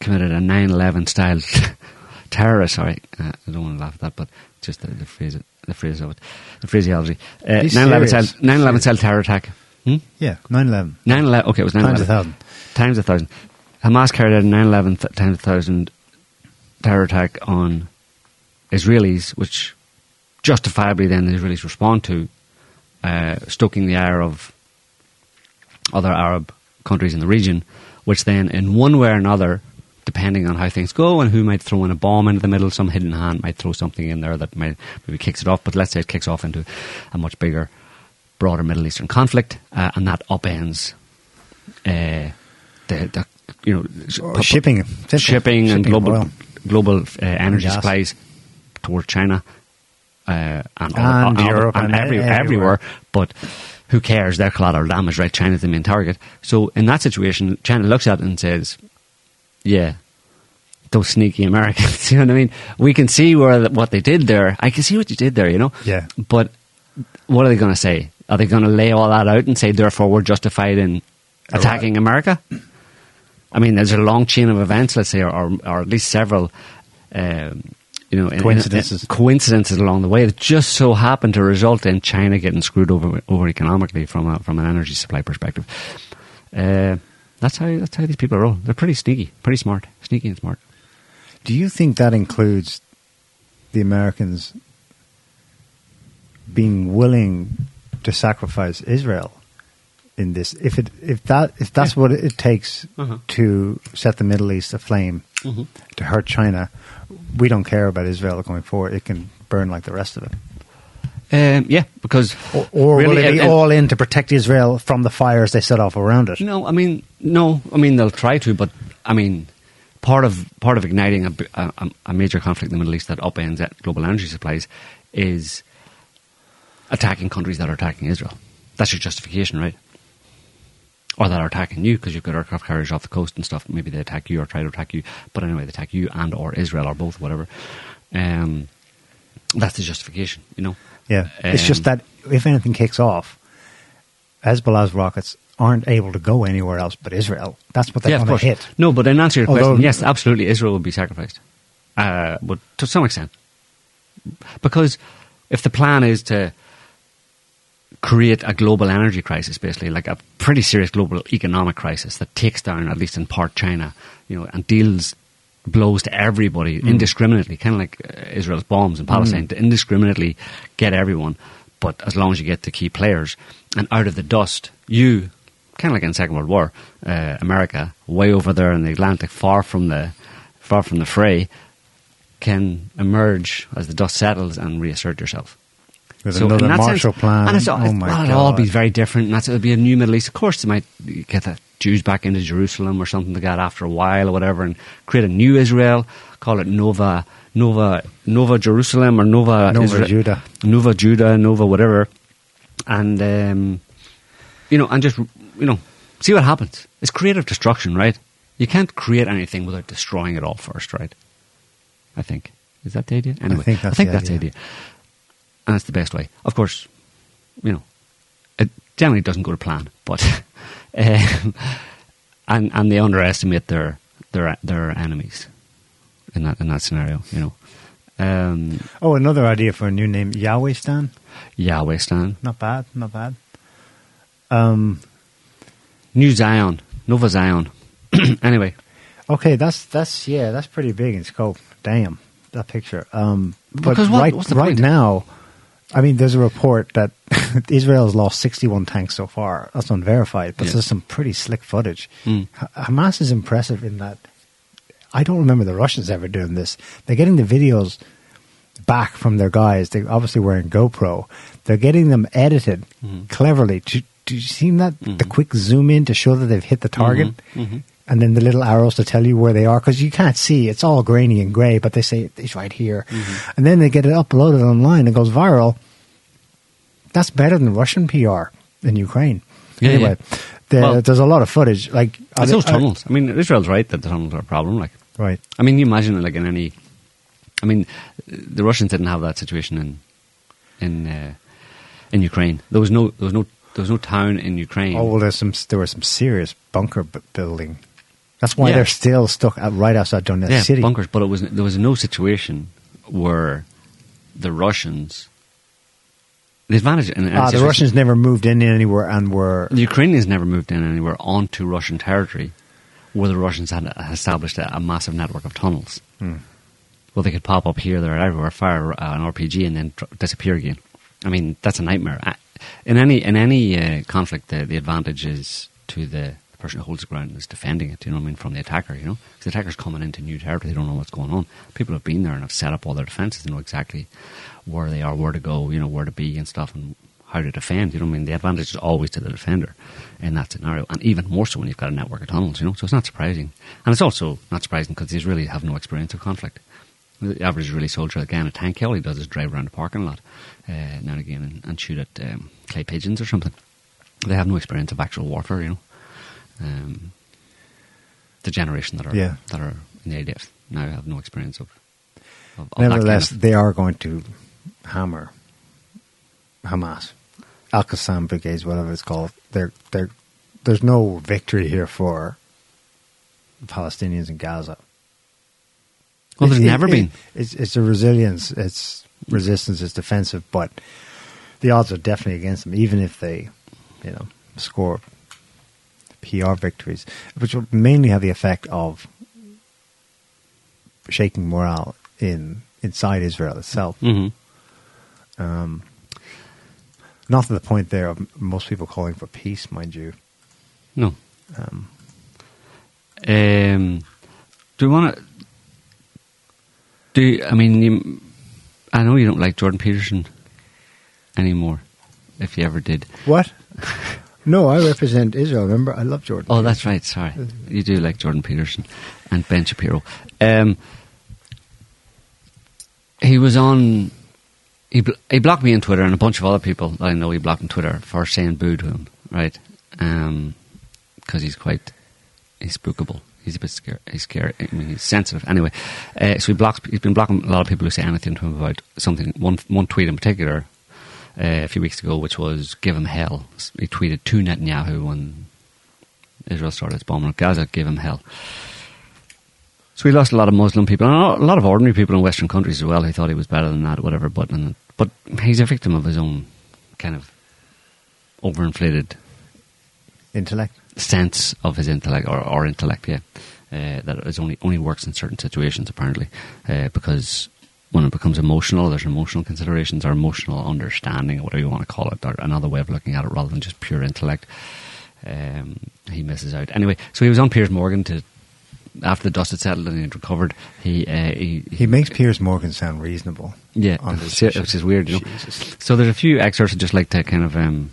committed a 9/11 style terrorist. Sorry, uh, I don't want to laugh at that, but just the, the phrase, the phrase of it, the phraseology. Uh, 9/11 style, 9/11 style terror attack. Hmm? Yeah, 9-11. 9/11. Okay, it was 9/11 Times a thousand. Times a thousand. Hamas carried out a 9/11 th- times a thousand terror attack on Israelis, which justifiably then the Israelis respond to, uh, stoking the ire of other Arab countries in the region, which then, in one way or another, depending on how things go and who might throw in a bomb into the middle, some hidden hand might throw something in there that might maybe kicks it off. But let's say it kicks off into a much bigger, broader Middle Eastern conflict, uh, and that upends uh, the, the you know s- Or pu- pu- shipping. Shipping, and global oil. global uh, energy gas. supplies towards China uh, and, And other- other- Europe and every, everywhere. everywhere. But who cares? They're collateral damage, right? China's the main target. So in that situation, China looks at it and says, "Yeah, those sneaky Americans." you know what I mean? We can see where the, what they did there. I can see what you did there. You know? Yeah. But what are they going to say? Are they going to lay all that out and say, therefore, we're justified in attacking America? I mean, there's a long chain of events, let's say, or, or, or at least several, um, you know, in- in- Coincidences. coincidences along the way that just so happen to result in China getting screwed over, over economically from a, from an energy supply perspective. Uh, that's how that's how these people roll. They're pretty sneaky, pretty smart, sneaky and smart. Do you think that includes the Americans being willing to sacrifice Israel in this? If it if that if that's Yeah. what it takes Uh-huh. to set the Middle East aflame Mhm. to hurt China, we don't care about Israel going forward. It can burn like the rest of it. Um, yeah, because Or, or really, will it be it- all in to protect Israel from the fires they set off around it? No, I mean, no, I mean they'll try to, but I mean, part of part of igniting a major conflict in the Middle East that upends at global energy supplies is attacking countries that are attacking Israel. That's your justification, right? Or that are attacking you because you've got aircraft carriers off the coast and stuff. Maybe they attack you or try to attack you, but anyway, they attack you and or Israel or both, whatever. Um, that's the justification, you know. Yeah, it's just Um, that if anything kicks off, Hezbollah's rockets aren't able to go anywhere else but Israel. That's what they're yeah, going to hit. No, but in answer to your Although- question, yes, absolutely, Israel would be sacrificed, uh, but to some extent, because if the plan is to create a global energy crisis, basically like a pretty serious global economic crisis that takes down, at least in part, China, you know, and deals blows to everybody indiscriminately, kind of like uh, Israel's bombs in Palestine, to indiscriminately get everyone, but as long as you get the key players, and out of the dust, you, kind of like in the Second World War, uh, America, way over there in the Atlantic, far from the, far from the fray, can emerge as the dust settles and reassert yourself. With So another Marshall sense- Plan. And it's, all- oh my well, God. it'll all be very different. And that's, it'll be a new Middle East. Of course, they might get the Jews back into Jerusalem or something like that after a while or whatever, and create a new Israel. Call it Nova, Nova, Nova Jerusalem or Nova, Nova Judah. Nova Judah, Nova whatever, and um, you know, and just you know, see what happens. It's creative destruction, right? You can't create anything without destroying it all first, right? I think is that the idea. Anyway, I think that's the the idea. idea, and that's the best way. Of course, you know, it generally doesn't go to plan, but um, and and they underestimate their their their enemies in that in that scenario. You know, um, Oh, another idea for a new name, Yahweh Stan. Yahweh Stan, Not bad, not bad. Um, New Zion, Nova Zion. anyway, okay, that's that's yeah, that's pretty big in scope. Damn, that picture. Um, but Because what- right right now, I mean, there's a report that Israel has lost 61 tanks so far. That's unverified, but Yeah. there's some pretty slick footage. Mm. Hamas is impressive in that. I don't remember the Russians ever doing this. They're getting the videos back from their guys. They're obviously wearing GoPro. They're getting them edited Mm-hmm. cleverly. Do, do you see that? The quick zoom in to show that they've hit the target, Mhm. And then the little arrows to tell you where they are because you can't see. It's all grainy and grey, but they say it's right here, Mm-hmm. and then they get it uploaded online. and goes viral. That's better than Russian PR in Ukraine. Yeah, anyway, yeah. there- Well- there's a lot of footage. Like it's those tunnels. I mean, Israel's right that the tunnels are a problem. Like, right? I mean, you imagine like in any. I mean, the Russians didn't have that situation in in uh, in Ukraine. There was no there was no there was no town in Ukraine. Oh well, there's some. There was some serious bunker building. That's why Yeah. they're still stuck at, right outside Donetsk yeah, City. bunkers. But it was there was no situation where the Russians. The advantage in Ah, the Russians never moved in anywhere and were The Ukrainians never moved in anywhere onto Russian territory where the Russians had established a, a massive network of tunnels. Hmm. Well, they could pop up here, there, everywhere, fire uh, an RPG, and then tr- disappear again. I mean, that's a nightmare. Uh, In any in any uh, conflict, the, the advantage is to the person who holds the ground and is defending it. You know what I mean? From the attacker, you know, 'Cause the attacker's coming into new territory, they don't know what's going on. People have been there and have set up all their defenses, they know exactly where they are, where to go, you know, where to be and stuff, and how to defend. You know what I mean? The advantage is always to the defender in that scenario, and even more so when you've got a network of tunnels. You know, so it's not surprising, and it's also not surprising because Israelis have no experience of conflict. The average Israeli soldier, again, a tank, all he does is drive around the parking lot uh, now and again and, and shoot at um, clay pigeons or something. They have no experience of actual warfare, you know. Um, the generation that are Yeah. that are in IDF now have no experience of. of, of that kind Nevertheless, of- they are going to hammer Hamas, Al Qassam brigades, whatever it's called. They're, they're, there's no victory here for Palestinians in Gaza. well, there's It- never it- been. It's, it's a resilience. It's resistance. It's defensive, but the odds are definitely against them. Even if they, you know, score PR victories, which will mainly have the effect of shaking morale in inside Israel itself. hmm Um, not to the point there of most people calling for peace, mind you. No. Um, Um, do you want to? Do you, I mean? You, I know you don't like Jordan Peterson anymore. If you ever did, what? No, I represent Israel. Remember, I love Jordan. Oh, that's right. Sorry, you do like Jordan Peterson and Ben Shapiro. Um, he was on. He bl- he blocked me on Twitter and a bunch of other people that I know he blocked on Twitter for saying boo to him, right? Because he's quite he's spookable. He's a bit scary. He's scary. I mean, he's sensitive. Anyway, uh, so he blocks. He's been blocking a lot of people who say anything to him about something. One one tweet in particular a few weeks ago, which was "Give him hell." He tweeted to Netanyahu when Israel started its bombing of Gaza, "Give him hell." So we lost a lot of Muslim people and a lot of ordinary people in Western countries as well. He thought he was better than that, whatever. But but he's a victim of his own kind of overinflated Intellect. sense of his intellect or, or intellect, yeah, uh, that is only only works in certain situations apparently, uh, because when it becomes emotional, there's emotional considerations or emotional understanding, or whatever you want to call it, or another way of looking at it rather than just pure intellect. Um, he misses out anyway. So he was on Piers Morgan to after the dust had settled and he'd recovered. He uh, he, He makes Piers Morgan sound reasonable. yeah, which is weird, you know. So there's a few excerpts I'd just like to kind of um,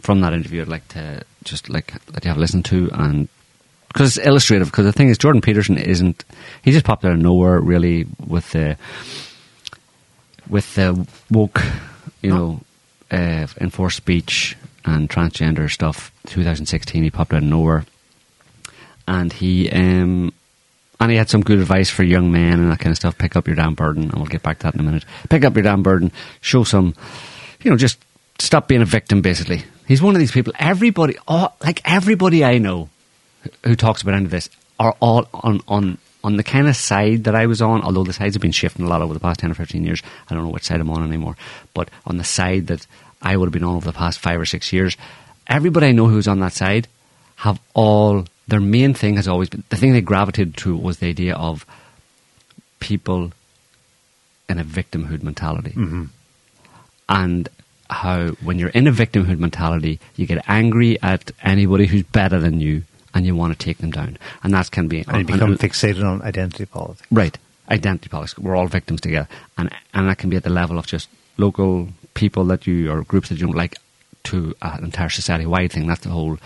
from that interview. I'd like to just like let you have a listen to, and because it's illustrative. Because the thing is, Jordan Peterson isn't. He just popped out of nowhere, really, with the with the woke, you know, uh, enforced speech and transgender stuff. 2016, he popped out of nowhere, and he um, and he had some good advice for young men and that kind of stuff. Pick up your damn burden, and we'll get back to that in a minute. Pick up your damn burden. Show some, you know, just stop being a victim. Basically, he's one of these people. Everybody, all, like everybody I know who talks about any of this, are all on on on the kind of side that I was on. Although the sides have been shifting a lot over the past ten or fifteen years, I don't know which side I'm on anymore. But on the side that I would have been on over the past five or six years, everybody I know who's on that side have all their main thing has always been the thing they gravitated to was the idea of people in a victimhood mentality. Mm-hmm. And how when you're in a victimhood mentality, you get angry at anybody who's better than you and you want to take them down. And that can be And you become fixated on identity politics. Right. Identity politics. We're all victims together. And and that can be at the level of just local people that you or groups that you don't like to uh, an entire society wide thing. That's the whole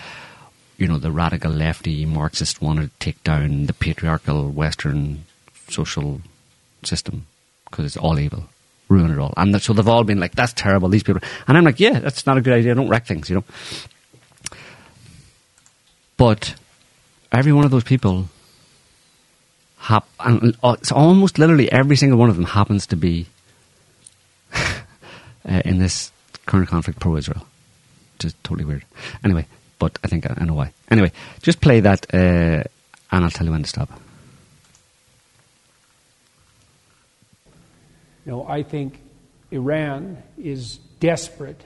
you know, the radical lefty Marxist want to take down the patriarchal Western social system because it's all evil, ruin it all. And so they've all been like, that's terrible, these people. And I'm like, yeah, that's not a good idea. Don't wreck things, you know. But every one of those people, hap- and uh, it's almost literally every single one of them happens to be uh, in this current conflict pro-Israel, which is totally weird. Anyway, but I think I, I know why. Anyway, just play that, uh, and I'll tell you when to stop. No, I think Iran is desperate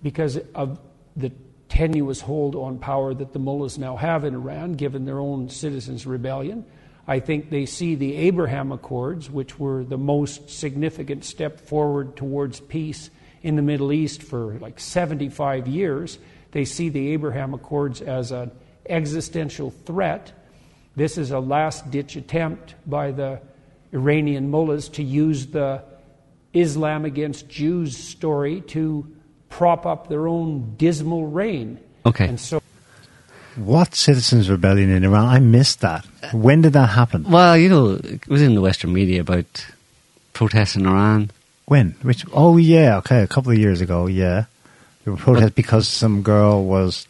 because of the tenuous hold on power that the mullahs now have in Iran, given their own citizens' rebellion. I think they see the Abraham Accords, which were the most significant step forward towards peace in the Middle East for like 75 years. They see the Abraham Accords as an existential threat. This is a last ditch attempt by the Iranian mullahs to use the Islam against Jews story to prop up their own dismal reign. Okay. And so What citizens' rebellion in Iran? I missed that. When did that happen? Well, you know, it was in the Western media about protests in Iran. When? Which? Oh, yeah. Okay, a couple of years ago. Yeah, there were protests because some girl was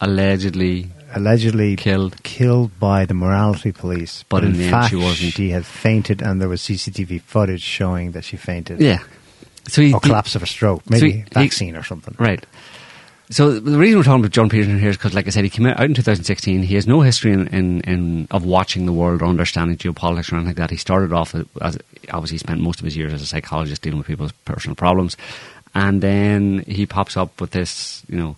Allegedly, allegedly Killed. killed by the morality police. But in the end fact, she wasn't. She had fainted, and there was CCTV footage showing that she fainted. yeah. So he, Or collapse of a stroke, maybe he- he- vaccine or something. Right. So the reason we're talking about Jordan Peterson here is because, like I said, he came out in 2016. He has no history in, in, in of watching the world or understanding geopolitics or anything like that. He started off as, obviously he spent most of his years as a psychologist dealing with people's personal problems, and then he pops up with this, you know,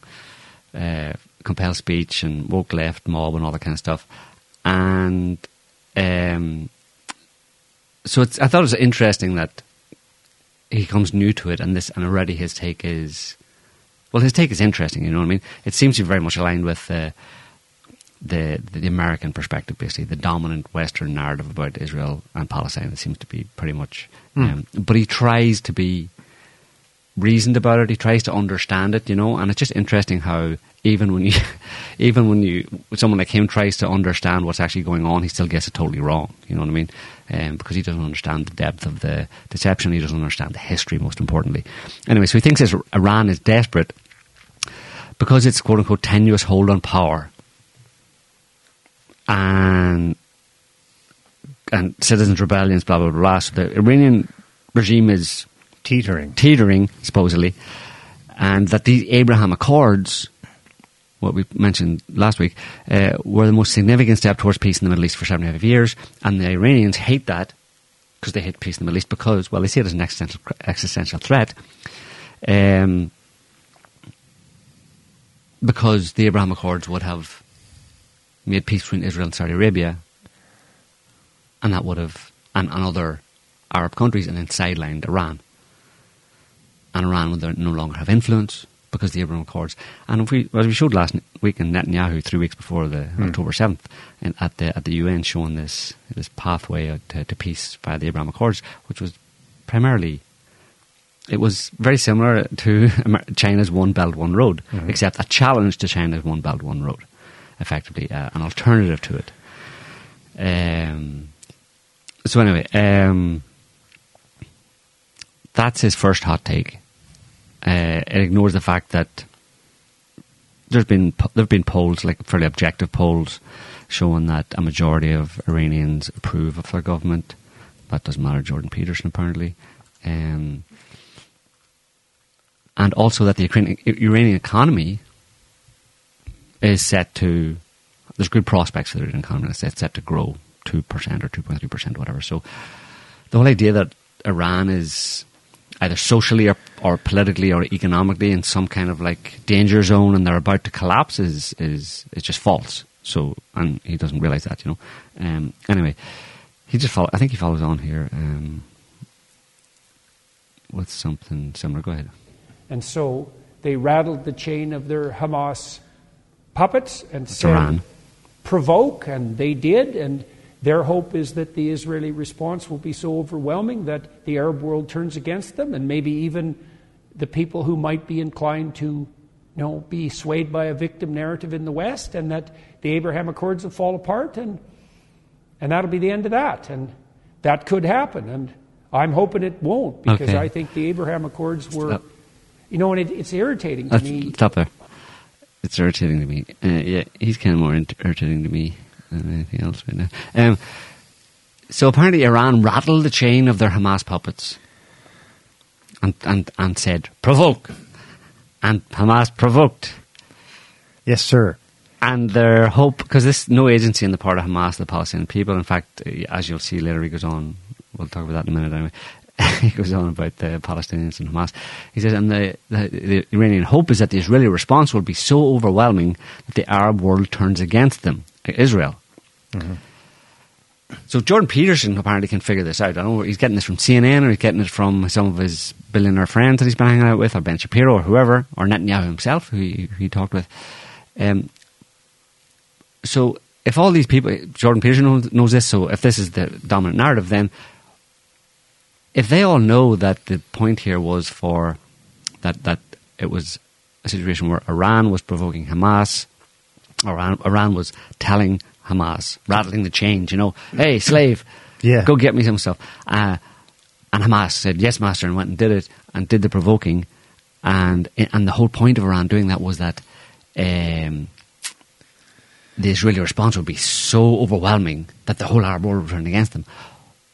uh, compel speech and woke left mob and all that kind of stuff, and um, so it's, I thought it was interesting that he comes new to it, and this and already his take is well, his take is interesting. You know what I mean? It seems to be very much aligned with uh, the the American perspective, basically the dominant Western narrative about Israel and Palestine. It seems to be pretty much. Um, but he tries to be reasoned about it. He tries to understand it, you know, and it's just interesting how even when you, even when you, someone like him tries to understand what's actually going on, he still gets it totally wrong. You know what I mean? Um, because he doesn't understand the depth of the deception. He doesn't understand the history, most importantly. Anyway, so he thinks this Iran is desperate because it's quote unquote tenuous hold on power and and citizens' rebellions, blah blah blah. So the Iranian regime is Teetering. teetering, supposedly, and that the Abraham Accords, what we mentioned last week, uh, were the most significant step towards peace in the Middle East for 75 years, and the Iranians hate that because they hate peace in the Middle East because, well, they see it as an existential, existential threat. Um, because the Abraham Accords would have made peace between Israel and Saudi Arabia, and that would have, and, and other Arab countries, and then sidelined Iran. And Iran would no longer have influence because the Abraham Accords. And if we, as we showed last week in Netanyahu, three weeks before the October seventh, at the at the UN, showing this this pathway to, to peace via the Abraham Accords, which was primarily it was very similar to China's One Belt One Road, except a challenge to China's One Belt One Road, effectively uh, an alternative to it. Um, so anyway, um, that's his first hot take. Uh, it ignores the fact that there's been there've been polls, like fairly objective polls, showing that a majority of Iranians approve of their government. That doesn't matter, Jordan Peterson apparently. Um, and also that the Ukrainian, Iranian economy is set to, there's good prospects for the Iranian economy. It's set to grow 2% or 2.3%, whatever. So the whole idea that Iran is either socially or, or politically or economically in some kind of like danger zone and they're about to collapse is, is, is just false. So, and he doesn't realize that, you know. Um, anyway, he just follow, I think he follows on here um, with something similar. Go ahead. And so they rattled the chain of their Hamas puppets and It's said, Iran. provoke, and they did. And their hope is that the Israeli response will be so overwhelming that the Arab world turns against them, and maybe even the people who might be inclined to you know, be swayed by a victim narrative in the West, and that the Abraham Accords will fall apart, and, and that'll be the end of that. And that could happen. And I'm hoping it won't, because Okay. I think the Abraham Accords were. Stop. You know, and it, it's irritating to Let's me. stop there. It's irritating to me. Uh, yeah, he's kind of more irritating to me than anything else right now. Um, so apparently Iran rattled the chain of their Hamas puppets and, and, and said, provoke. And Hamas provoked. Yes, sir. And their hope, because there's no agency on the part of Hamas, the Palestinian people. In fact, as you'll see later, he goes on. We'll talk about that in a minute anyway. he goes on about the Palestinians and Hamas. He says, and the, the, the Iranian hope is that the Israeli response will be so overwhelming that the Arab world turns against them, Israel. So Jordan Peterson apparently can figure this out. I don't know he's getting this from CNN or he's getting it from some of his billionaire friends that he's been hanging out with, or Ben Shapiro or whoever, or Netanyahu himself, who he, who he talked with. Um, so if all these people, Jordan Peterson knows, knows this, so if this is the dominant narrative, then if they all know that the point here was for that that it was a situation where Iran was provoking Hamas, Iran, Iran was telling Hamas, rattling the chains, you know, hey slave, Yeah. go get me some stuff, uh, and Hamas said yes, master, and went and did it and did the provoking, and and the whole point of Iran doing that was that. Um, the Israeli response would be so overwhelming that the whole Arab world would turn against them.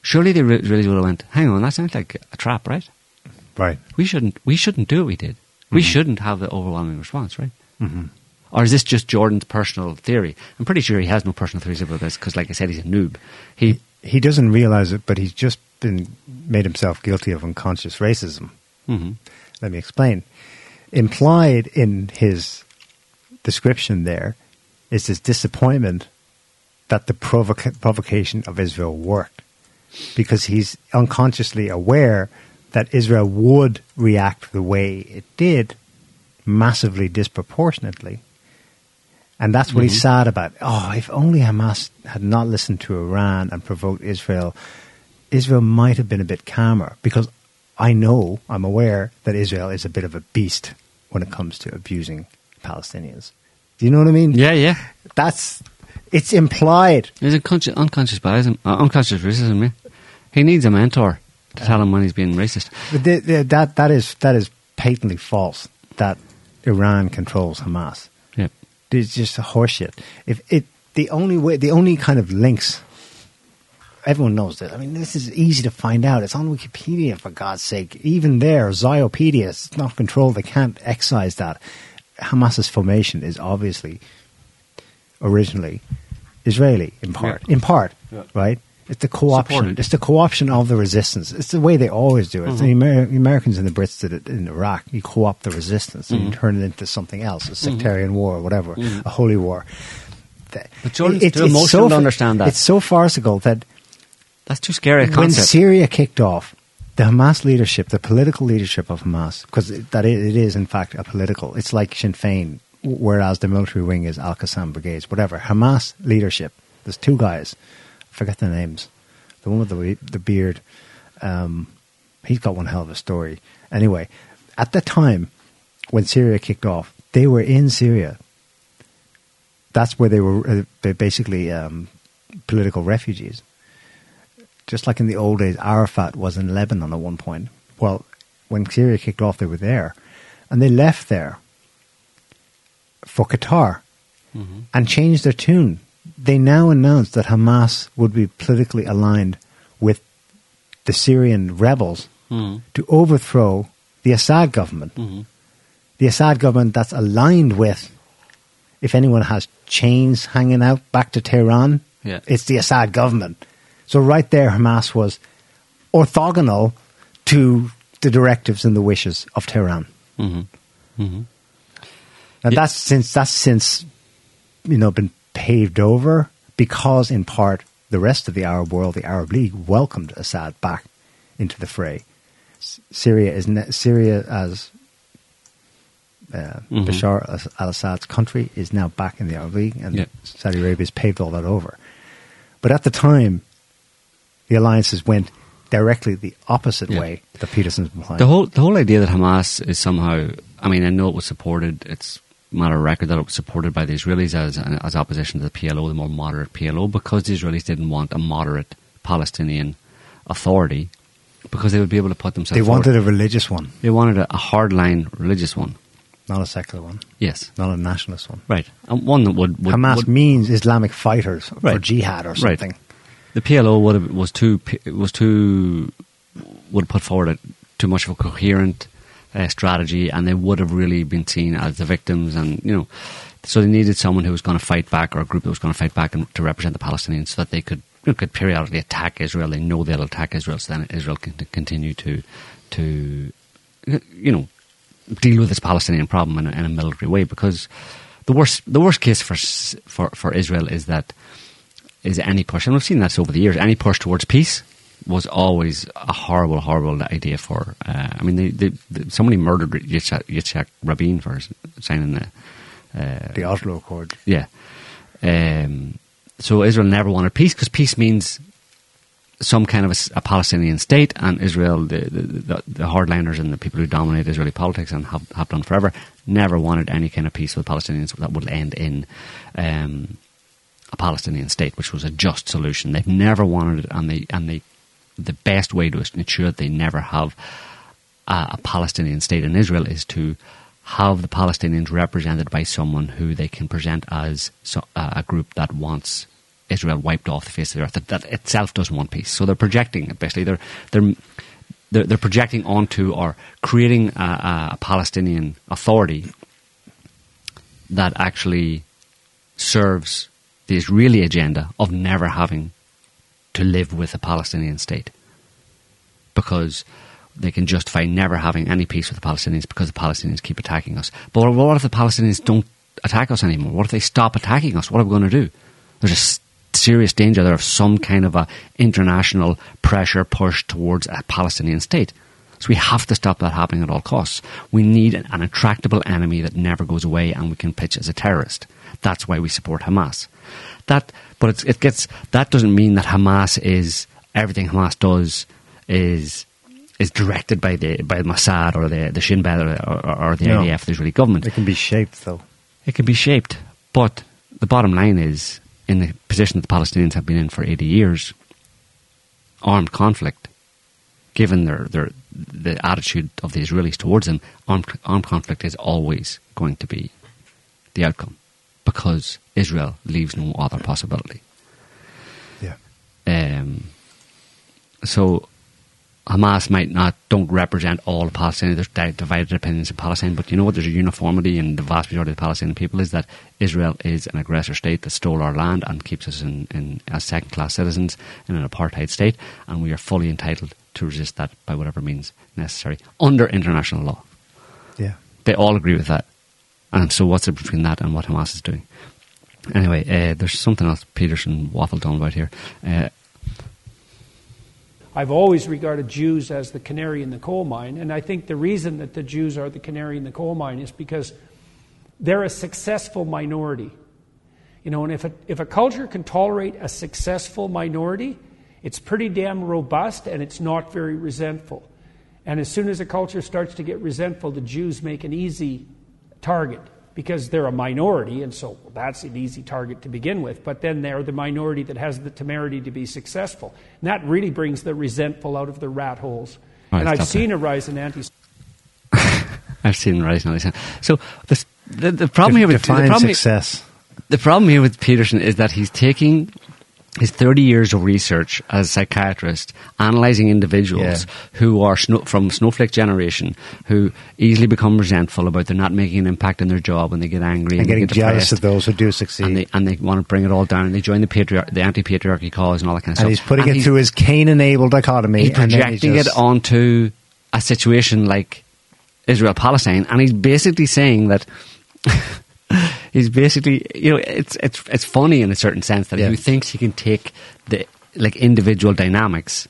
Surely the Israelis would have went, hang on, that sounds like a trap, right? Right. We shouldn't, we shouldn't do what we did. We shouldn't have the overwhelming response, right? Mm-hmm. Or is this just Jordan's personal theory? I'm pretty sure he has no personal theories about this because, like I said, he's a noob. He, He doesn't realize it, but he's just been made himself guilty of unconscious racism. Mhm. Let me explain. Implied in his description there is his disappointment that the provoca- provocation of Israel worked because he's unconsciously aware that Israel would react the way it did massively disproportionately. And that's what he's sad about. Oh, if only Hamas had not listened to Iran and provoked Israel, Israel might have been a bit calmer because I know, I'm aware that Israel is a bit of a beast when it comes to abusing Palestinians. Do you know what I mean? Yeah, yeah. That's it's implied. There's a conscious, unconscious bias, uh, unconscious racism. Yeah. He needs a mentor to tell him when he's being racist. But the, the, that that is that is patently false. That Iran controls Hamas. It's just a horseshit. If it the only way, the only kind of links. Everyone knows this. I mean, this is easy to find out. It's on Wikipedia, for God's sake. Even there, Ziopedia, it's not controlled. They can't excise that. Hamas's formation is obviously originally Israeli in part. Yeah. In part, Yeah. right? It's the co-option. It's the co-option of the resistance. It's the way they always do it. The, Mm-hmm. Amer- the Americans and the Brits did it in Iraq. You co-opt the resistance and you Mm-hmm. turn it into something else, a sectarian war or whatever, a holy war. But Jordan, it's too emotional to understand that. It's so farcical that That's too scary a when. Syria kicked off, the Hamas leadership, the political leadership of Hamas, because that it, it is in fact a political. It's like Sinn Féin, whereas the military wing is Al Qassam brigades, whatever. Hamas leadership. There's two guys. Forget their names. The one with the the beard. Um, he's got one hell of a story. Anyway, at the time when Syria kicked off, they were in Syria. That's where they were uh, ba- basically um, political refugees just like in the old days, Arafat was in Lebanon at one point. Well, when Syria kicked off, they were there. And they left there for Qatar Mm-hmm. and changed their tune. They now announced that Hamas would be politically aligned with the Syrian rebels Mhm. to overthrow the Assad government. Mhm. The Assad government that's aligned with, if anyone has chains hanging out back to Tehran, Yeah. it's the Assad government. So right there, Hamas was orthogonal to the directives and the wishes of Tehran. Mhm. Mhm. And Yeah. that's since that's since you know been paved over because in part the rest of the Arab world, the Arab League, welcomed Assad back into the fray. S- Syria is ne- Syria as uh, Mhm. Bashar al-Assad's country is now back in the Arab League, and Yeah. Saudi Arabia has paved all that over. But at the time, the alliances went directly the opposite Yeah. way that Peterson's implying. The whole the whole idea that Hamas is somehow I mean I know it was supported it's matter of record that it was supported by the Israelis as as opposition to the PLO the more moderate PLO because the Israelis didn't want a moderate Palestinian authority because they would be able to put themselves they forward. wanted a religious one, they wanted a, a hardline religious one not a secular one, yes not a nationalist one. right and one that would, would Hamas would- means Islamic fighters for Right. jihad or Right. something. the PLO would have, was too was too would put forward a, too much of a coherent uh, strategy, and they would have really been seen as the victims, and you know, so they needed someone who was going to fight back, or a group that was going to fight back and to represent the Palestinians, so that they could you know, could periodically attack Israel. They know they'll attack Israel, so then Israel can continue to to you know deal with this Palestinian problem in a, in a military way, because the worst the worst case for for for Israel is that is any push, and we've seen that over the years, any push towards peace was always a horrible, horrible idea for. Uh, I mean, they, they, they, somebody murdered Yitzhak, Yitzhak Rabin for signing the. Uh, The Oslo Accord. yeah. Um, so Israel never wanted peace because peace means some kind of a Palestinian state, and Israel, the, the, the, the hardliners and the people who dominate Israeli politics and have, have done forever, never wanted any kind of peace with Palestinians that would end in um, a Palestinian state, which was a just solution. They've never wanted it, and they and they the best way to ensure that they never have a, a Palestinian state in Israel is to have the Palestinians represented by someone who they can present as so, uh, a group that wants Israel wiped off the face of the earth. That, that itself doesn't want peace. So they're projecting basically they're they're they're, they're projecting onto or creating a, a Palestinian authority that actually serves the Israeli agenda of never having to live with a Palestinian state because they can justify never having any peace with the Palestinians because the Palestinians keep attacking us. But what if the Palestinians don't attack us anymore? What if they stop attacking us? What are we going to do? There's a serious danger there of some kind of a international pressure push towards a Palestinian state. So we have to stop that happening at all costs. We need an, intractable enemy that never goes away and we can pitch as a terrorist. That's why we support Hamas. That, but it's, it gets that doesn't mean that Hamas is everything Hamas does is is directed by the by Mossad or the the Shin Bet or, or, or the No. IDF, the Israeli government. It can be shaped, though. It can be shaped, but the bottom line is, in the position that the Palestinians have been in for 80 years, armed conflict, given their, their the attitude of the Israelis towards them, armed, armed conflict is always going to be the outcome because Israel leaves no other possibility. Yeah. Um, so Hamas might not don't represent all the Palestinians. There's di- divided opinions in Palestine, but you know what? There's a uniformity in the vast majority of the Palestinian people is that Israel is an aggressor state that stole our land and keeps us in, in as second class citizens in an apartheid state, and we are fully entitled to resist that by whatever means necessary under international law. Yeah. They all agree with that. And so, what's it between that and what Hamas is doing? Anyway, uh, there's something else Peterson waffled on about here. Uh, I've always regarded Jews as the canary in the coal mine, and I think the reason that the Jews are the canary in the coal mine is because they're a successful minority. You know, and if a, if a culture can tolerate a successful minority, it's pretty damn robust and it's not very resentful. And as soon as a culture starts to get resentful, the Jews make an easy target because they're a minority, and so well, that's an easy target to begin with. But then they're the minority that has the temerity to be successful. And that really brings the resentful out of the rat holes. All and right, I've stop seen a rise in anti I've seen right now. So this, the the problem here with the Define problem, success. the problem here with Peterson is that he's taking his 30 years of research as a psychiatrist, analysing individuals Yeah. who are snow, from snowflake generation, who easily become resentful about they're not making an impact in their job and they get angry And and, they getting get jealous of those who do succeed. and they, and they want to bring it all down and they join the patriarch, the anti-patriarchy cause and all that kind of stuff. and stuff. he's putting And it he's- through his Cain-and-Abel dichotomy. he's and then he projecting just- it onto a situation like Israel Palestine, and he's basically saying that he's basically you know it's it's it's funny in a certain sense that Yeah. he thinks he can take the like individual dynamics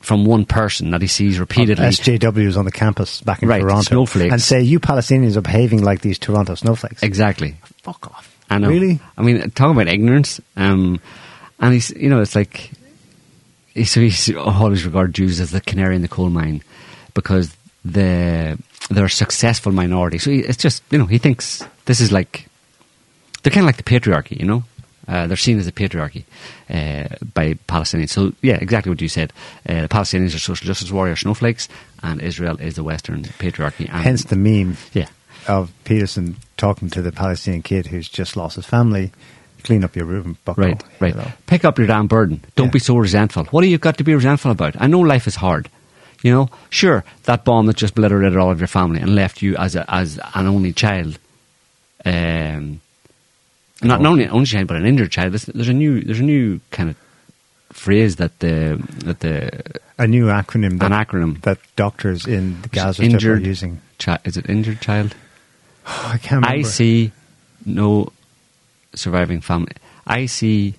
from one person that he sees repeatedly. SJWs on the campus back in Right, Toronto snowflakes. and say you Palestinians are behaving like these Toronto snowflakes. Exactly. Fuck off. I know. Really? I mean, talking about ignorance, um, and he's, you know, it's like, he- so he's always regard Jews as the canary in the coal mine because the they're a successful minority. So he, it's just, you know, he thinks this is like, they're kind of like the patriarchy, you know? Uh, they're seen as a patriarchy uh, by Palestinians. So, yeah, exactly what you said. Uh, the Palestinians are social justice warrior snowflakes, and Israel is the Western patriarchy. And, Hence the meme yeah. of Peterson talking to the Palestinian kid who's just lost his family. Clean up your room, bucko. Right, right. Know. Pick up your damn burden. Don't Yeah. be so resentful. What have you got to be resentful about? I know life is hard. You know, sure, that bomb that just obliterated all of your family and left you as a, as an only child. Um, not, not only an only child, but an injured child. There's, there's a new there's a new kind of phrase that the that the A new acronym that, an acronym that doctors in the Gaza Strip are using. chi- is it injured child? I can't remember. I see no surviving family. I see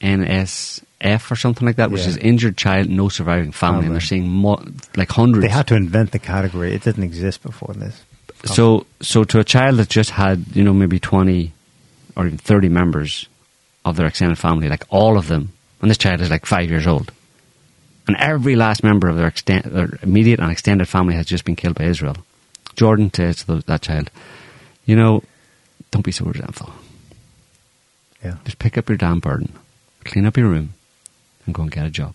NSF or something like that, which Yeah. is injured child, no surviving family, and they're seeing mo- like hundreds. They had to invent the category. It didn't exist before this. so, so to a child that just had, you know, maybe twenty or even thirty members of their extended family, like all of them, and this child is like five years old, and every last member of their, exten- their immediate and extended family has just been killed by Israel. Jordan says to that child, you know, don't be so resentful. Yeah. Just pick up your damn burden, clean up your room, and go and get a job,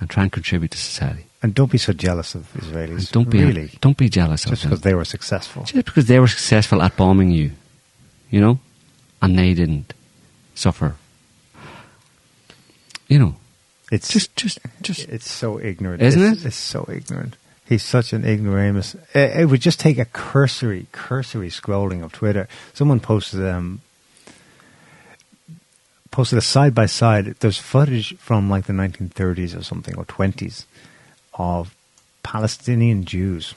and try and contribute to society. And don't be so jealous of Israelis. And don't be really don't be jealous just of them. because they were successful. Just because they were successful at bombing you, you know, and they didn't suffer. You know, It's just just just it's so ignorant, Isn't it's, it? It's so ignorant. He's such an ignoramus. It, it would just take a cursory, cursory scrolling of Twitter. Someone posted um posted a side by side. There's footage from like the 1930s or something or 20s of Palestinian Jews.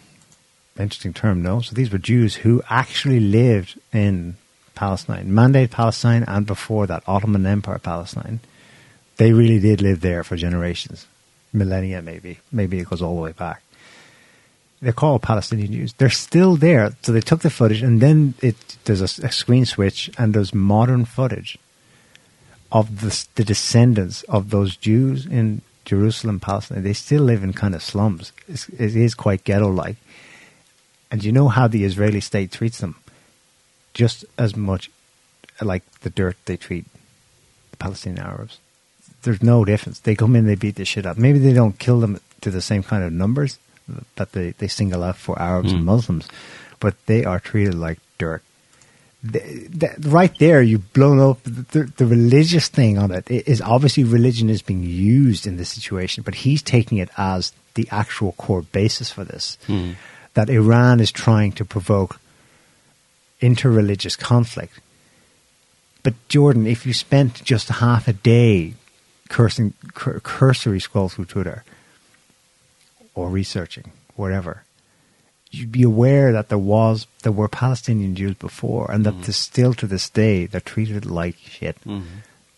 Interesting term, no? So these were Jews who actually lived in Palestine, Mandate Palestine, and before that, Ottoman Empire Palestine. They really did live there for generations, millennia maybe. Maybe it goes all the way back. They're called Palestinian Jews. They're still there. So they took the footage, and then it there's a, a screen switch, and there's modern footage of the, the descendants of those Jews in Jerusalem, Palestine, they still live in kind of slums. It's, it is quite ghetto-like. And you know how the Israeli state treats them? Just as much like the dirt they treat the Palestinian Arabs. There's no difference. They come in, they beat the shit up. Maybe they don't kill them to the same kind of numbers that they, they single out for Arabs Mm. and Muslims, but they are treated like dirt. The- the- right there, you've blown up the, the religious thing on it. It is obviously religion is being used in this situation, but he's taking it as the actual core basis for this. Mm. That Iran is trying to provoke interreligious conflict. But Jordan, if you spent just half a day cursing, cur- cursory scroll through Twitter or researching, whatever, you'd be aware that there was there were Palestinian Jews before, and that this, still to this day they're treated like shit Mhm.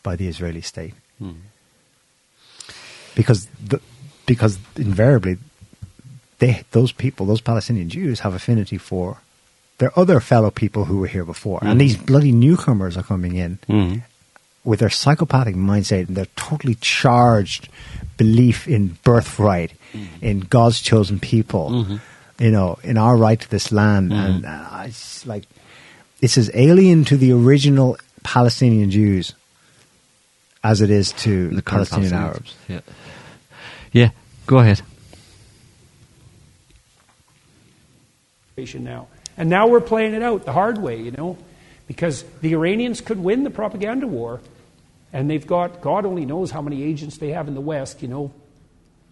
by the Israeli state Mhm. because the, because invariably they those people those Palestinian Jews have affinity for their other fellow people who were here before, and Mhm. these bloody newcomers are coming in Mhm. with their psychopathic mindset and their totally charged belief in birthright, in God's chosen people, Mhm. you know, in our right to this land, and uh, it's like it's as alien to the original Palestinian Jews as it is to The Palestinian Arabs. Yeah. Yeah. Go ahead. situation now. And now we're playing it out the hard way, you know, because the Iranians could win the propaganda war, and they've got, God only knows how many agents they have in the West, you know,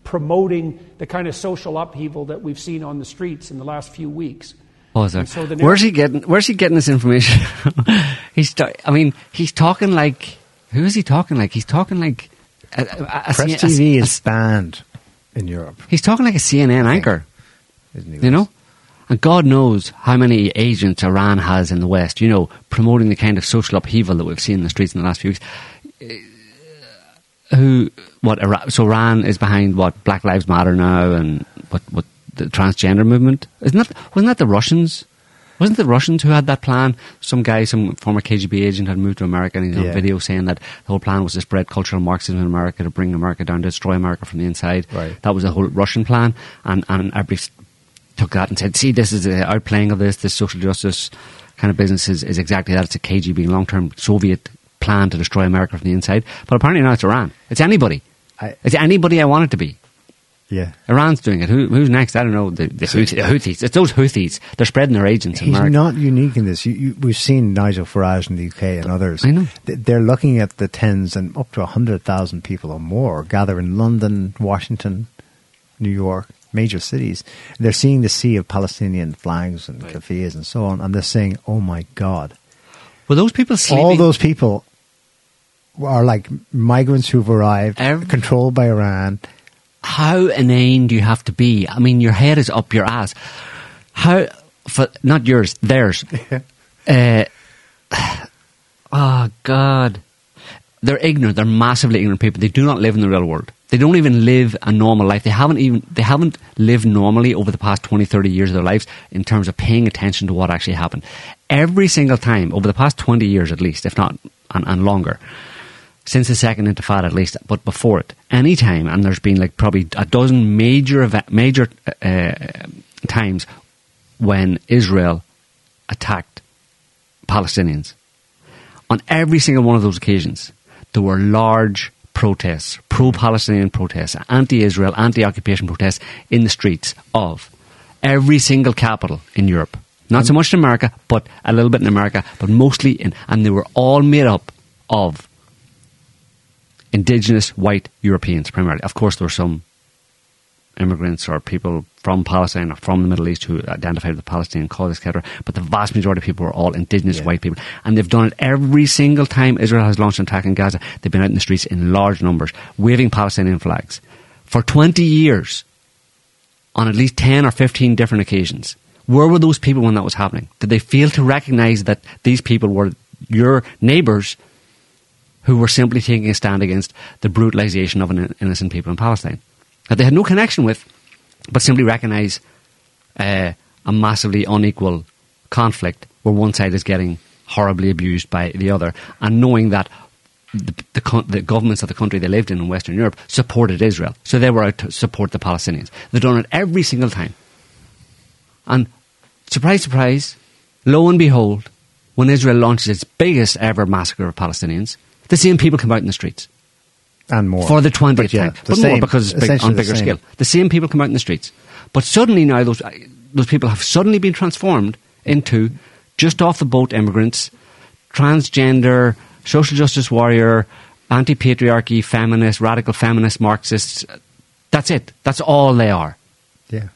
promoting the kind of social upheaval that we've seen on the streets in the last few weeks. Pause there. And so the where's he getting? Where's he getting this information? he's. ta- I mean, he's talking like. Who is he talking like? He's talking like. A, a, a, Press C- a- TV a- is banned in Europe. He's talking like a CNN anchor. Isn't he? You know? And God knows how many agents Iran has in the West, you know, promoting the kind of social upheaval that we've seen in the streets in the last few weeks. Uh, Who, what, Iran, so Iran is behind what, Black Lives Matter now and what, what, the transgender movement? Isn't that, wasn't that the Russians? Wasn't it the Russians who had that plan? Some guy, some former KGB agent had moved to America and he's on Yeah. video saying that the whole plan was to spread cultural Marxism in America, to bring America down, to destroy America from the inside. Right. That was the whole Russian plan. And, and everybody s- took that and said, see, this is the outplaying of this, this social justice kind of business is, is exactly that. It's a KGB, long-term Soviet plan to destroy America from the inside. But apparently now it's Iran. It's anybody. I, It's anybody I want it to be. yeah. Iran's doing it. Who, who's next? I don't know. The, the, Houthi, the Houthis. It's those Houthis. They're spreading their agents in He's America. not unique in this. You, you, we've seen Nigel Farage in the UK and others. I know. They're looking at the tens and up to 100,000 people or more gather in London, Washington, New York, major cities. They're seeing the sea of Palestinian flags and Right. cafes and so on, and they're saying, oh my God. Were those people sleeping? All those people are like migrants who've arrived, Every- controlled by Iran. how inane do you have to be? I mean, your head is up your ass. How, for, not yours, theirs. uh, oh, God. They're ignorant. They're massively ignorant people. They do not live in the real world. They don't even live a normal life. They haven't even, they haven't lived normally over the past 20, 30 years of their lives in terms of paying attention to what actually happened. Every single time, over the past 20 years at least, if not, and, and longer, since the second intifada at least, but before it, any time, and there's been like probably a dozen major event, major uh, times when Israel attacked Palestinians. On every single one of those occasions, there were large protests, pro-Palestinian protests, anti-Israel, anti-occupation protests in the streets of every single capital in Europe. Not so much in America, but a little bit in America, but mostly in, and they were all made up of indigenous white Europeans primarily. Of course, there were some immigrants or people from Palestine or from the Middle East who identified with the Palestinian cause, etc. But the vast majority of people were all indigenous Yeah. white people. And they've done it every single time Israel has launched an attack in Gaza. They've been out in the streets in large numbers, waving Palestinian flags. For 20 years, on at least 10 or 15 different occasions. Where were those people when that was happening? Did they fail to recognize that these people were your neighbours who were simply taking a stand against the brutalization of an innocent people in Palestine? That they had no connection with, but simply recognise uh, a massively unequal conflict where one side is getting horribly abused by the other, and knowing that the, the, the governments of the country they lived in in Western Europe supported Israel. So they were out to support the Palestinians. They've done it every single time. And surprise, surprise, lo and behold, when Israel launches its biggest ever massacre of Palestinians, the same people come out in the streets and more for the 20th But yeah, time. But same- more because it's big, on bigger scale. The same people come out in the streets. But suddenly now those, uh, those people have suddenly been transformed into just off the boat immigrants, transgender, social justice warrior, anti patriarchy, feminist, radical feminist, Marxists. That's it. That's all they are. Yeah.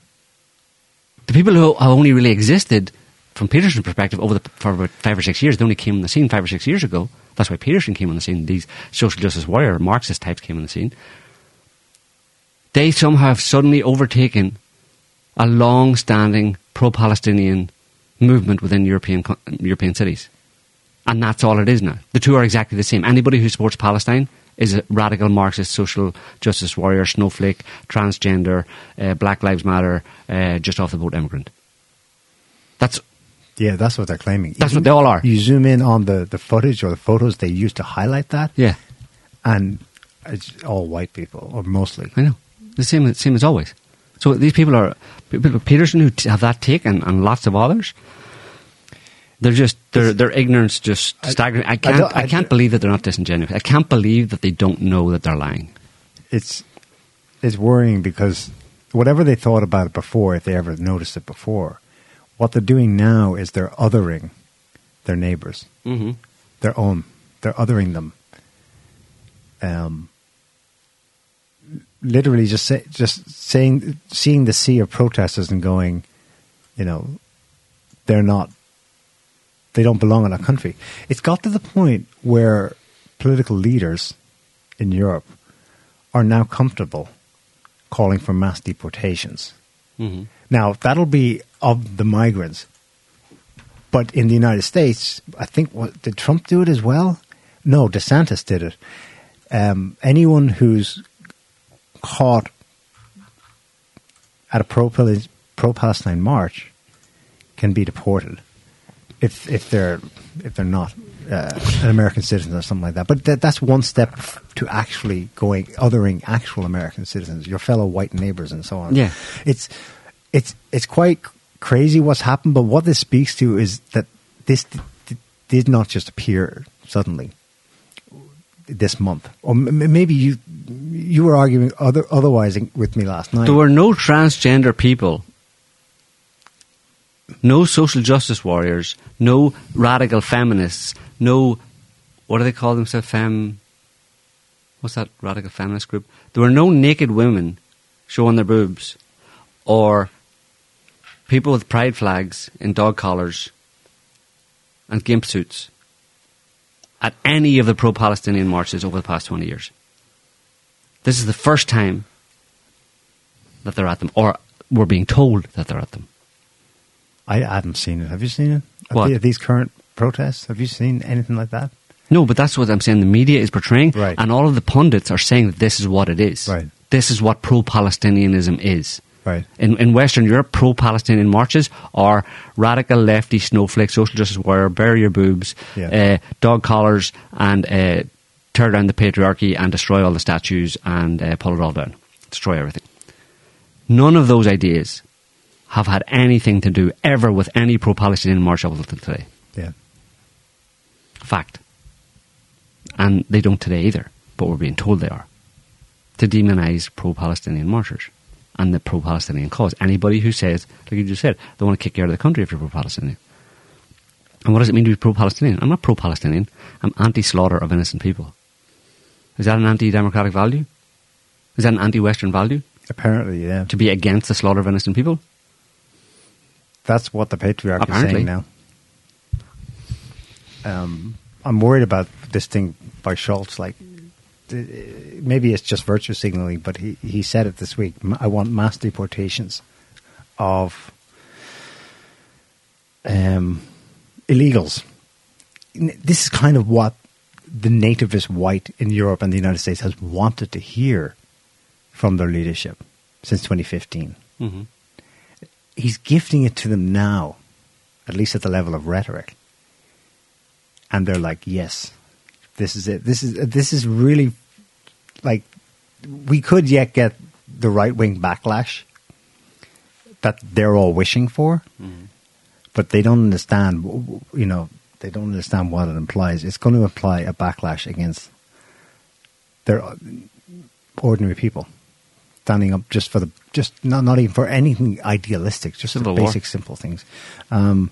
The people who have only really existed from Peterson's perspective over the, for about five or six years, they only came on the scene five or six years ago. That's why Peterson came on the scene. These social justice warrior, Marxist types came on the scene. They somehow have suddenly overtaken a long-standing pro-Palestinian movement within European European cities, and that's all it is now. The two are exactly the same. Anybody who supports Palestine is a radical Marxist, social justice warrior, snowflake, transgender, uh, Black Lives Matter, uh, just off the boat immigrant. That's Yeah, that's what they're claiming. That's You- what they all are. You zoom in on the, the footage or the photos they used to highlight that, yeah, and it's all white people, or mostly. I know. The same, same as always. So these people are people, Peterson who have that take, and, and lots of others. They're just their their ignorance just I- staggering. I I can't don't- I, I can't d- believe that they're not disingenuous. I can't believe that they don't know that they're lying. It's it's worrying because whatever they thought about it before, if they ever noticed it before, what they're doing now is they're othering their neighbors, Mm-hmm. their own. They're othering them. Um, literally, just say, just saying, seeing the sea of protesters and going, you know, they're not, they don't belong in our country. It's got to the point where political leaders in Europe are now comfortable calling for mass deportations. Mm-hmm. Now, that'll be of the migrants. But in the United States, I think, what, did Trump do it as well? No, DeSantis did it. Um, anyone who's caught at a pro Palestine march can be deported if if they're if they're not uh, an American citizen or something like that. But that, that's one step to actually going othering actual American citizens, your fellow white neighbors, and so on. Yeah. it's it's it's quite crazy what's happened. But what this speaks to is that this did not just appear suddenly this month, or m- maybe you you were arguing other otherwise with me last night. There were no transgender people, no social justice warriors, no radical feminists, no what do they call themselves? Fem. What's that radical feminist group? There were no naked women showing their boobs, or people with pride flags in dog collars and gimp suits at any of the pro-Palestinian marches over the past twenty years. This is the first time that they're at them, or we're being told that they're at them. I haven't seen it. Have you seen it? What? the- these current protests? Have you seen anything like that? No, but that's what I'm saying. The media is portraying, Right. and all of the pundits are saying that this is what it is. Right. This is what pro-Palestinianism is. Right. In, in Western Europe, pro-Palestinian marches are radical lefty snowflake, social justice warrior, bury your boobs, Yeah. uh, dog collars, and uh, tear down the patriarchy and destroy all the statues and uh, pull it all down, destroy everything. None of those ideas have had anything to do ever with any pro-Palestinian march up until today. Yeah. Fact. And they don't today either, but we're being told they are. To demonise pro Palestinian marchers and the pro Palestinian cause. Anybody who says, like you just said, they want to kick you out of the country if you're pro Palestinian. And what does it mean to be pro Palestinian? I'm not pro Palestinian. I'm anti slaughter of innocent people. Is that an anti democratic value? Is that an anti Western value? Apparently, yeah. To be against the slaughter of innocent people? That's what the patriarch Apparently. is saying now. Um, I'm worried about this thing by Scholz. Like, maybe it's just virtue signaling, but he, he said it this week. I want mass deportations of um, illegals. This is kind of what the nativist white in Europe and the United States has wanted to hear from their leadership since 2015 Mm-hmm. he's gifting it to them now, at least at the level of rhetoric. And they're like, yes, This is it. This is this is really like we could yet get the right wing backlash that they're all wishing for, but they don't understand. You know, they don't understand what it implies. It's going to imply a backlash against their uh, ordinary people standing up just for the just not not even for anything idealistic, just the basic simple things. Um,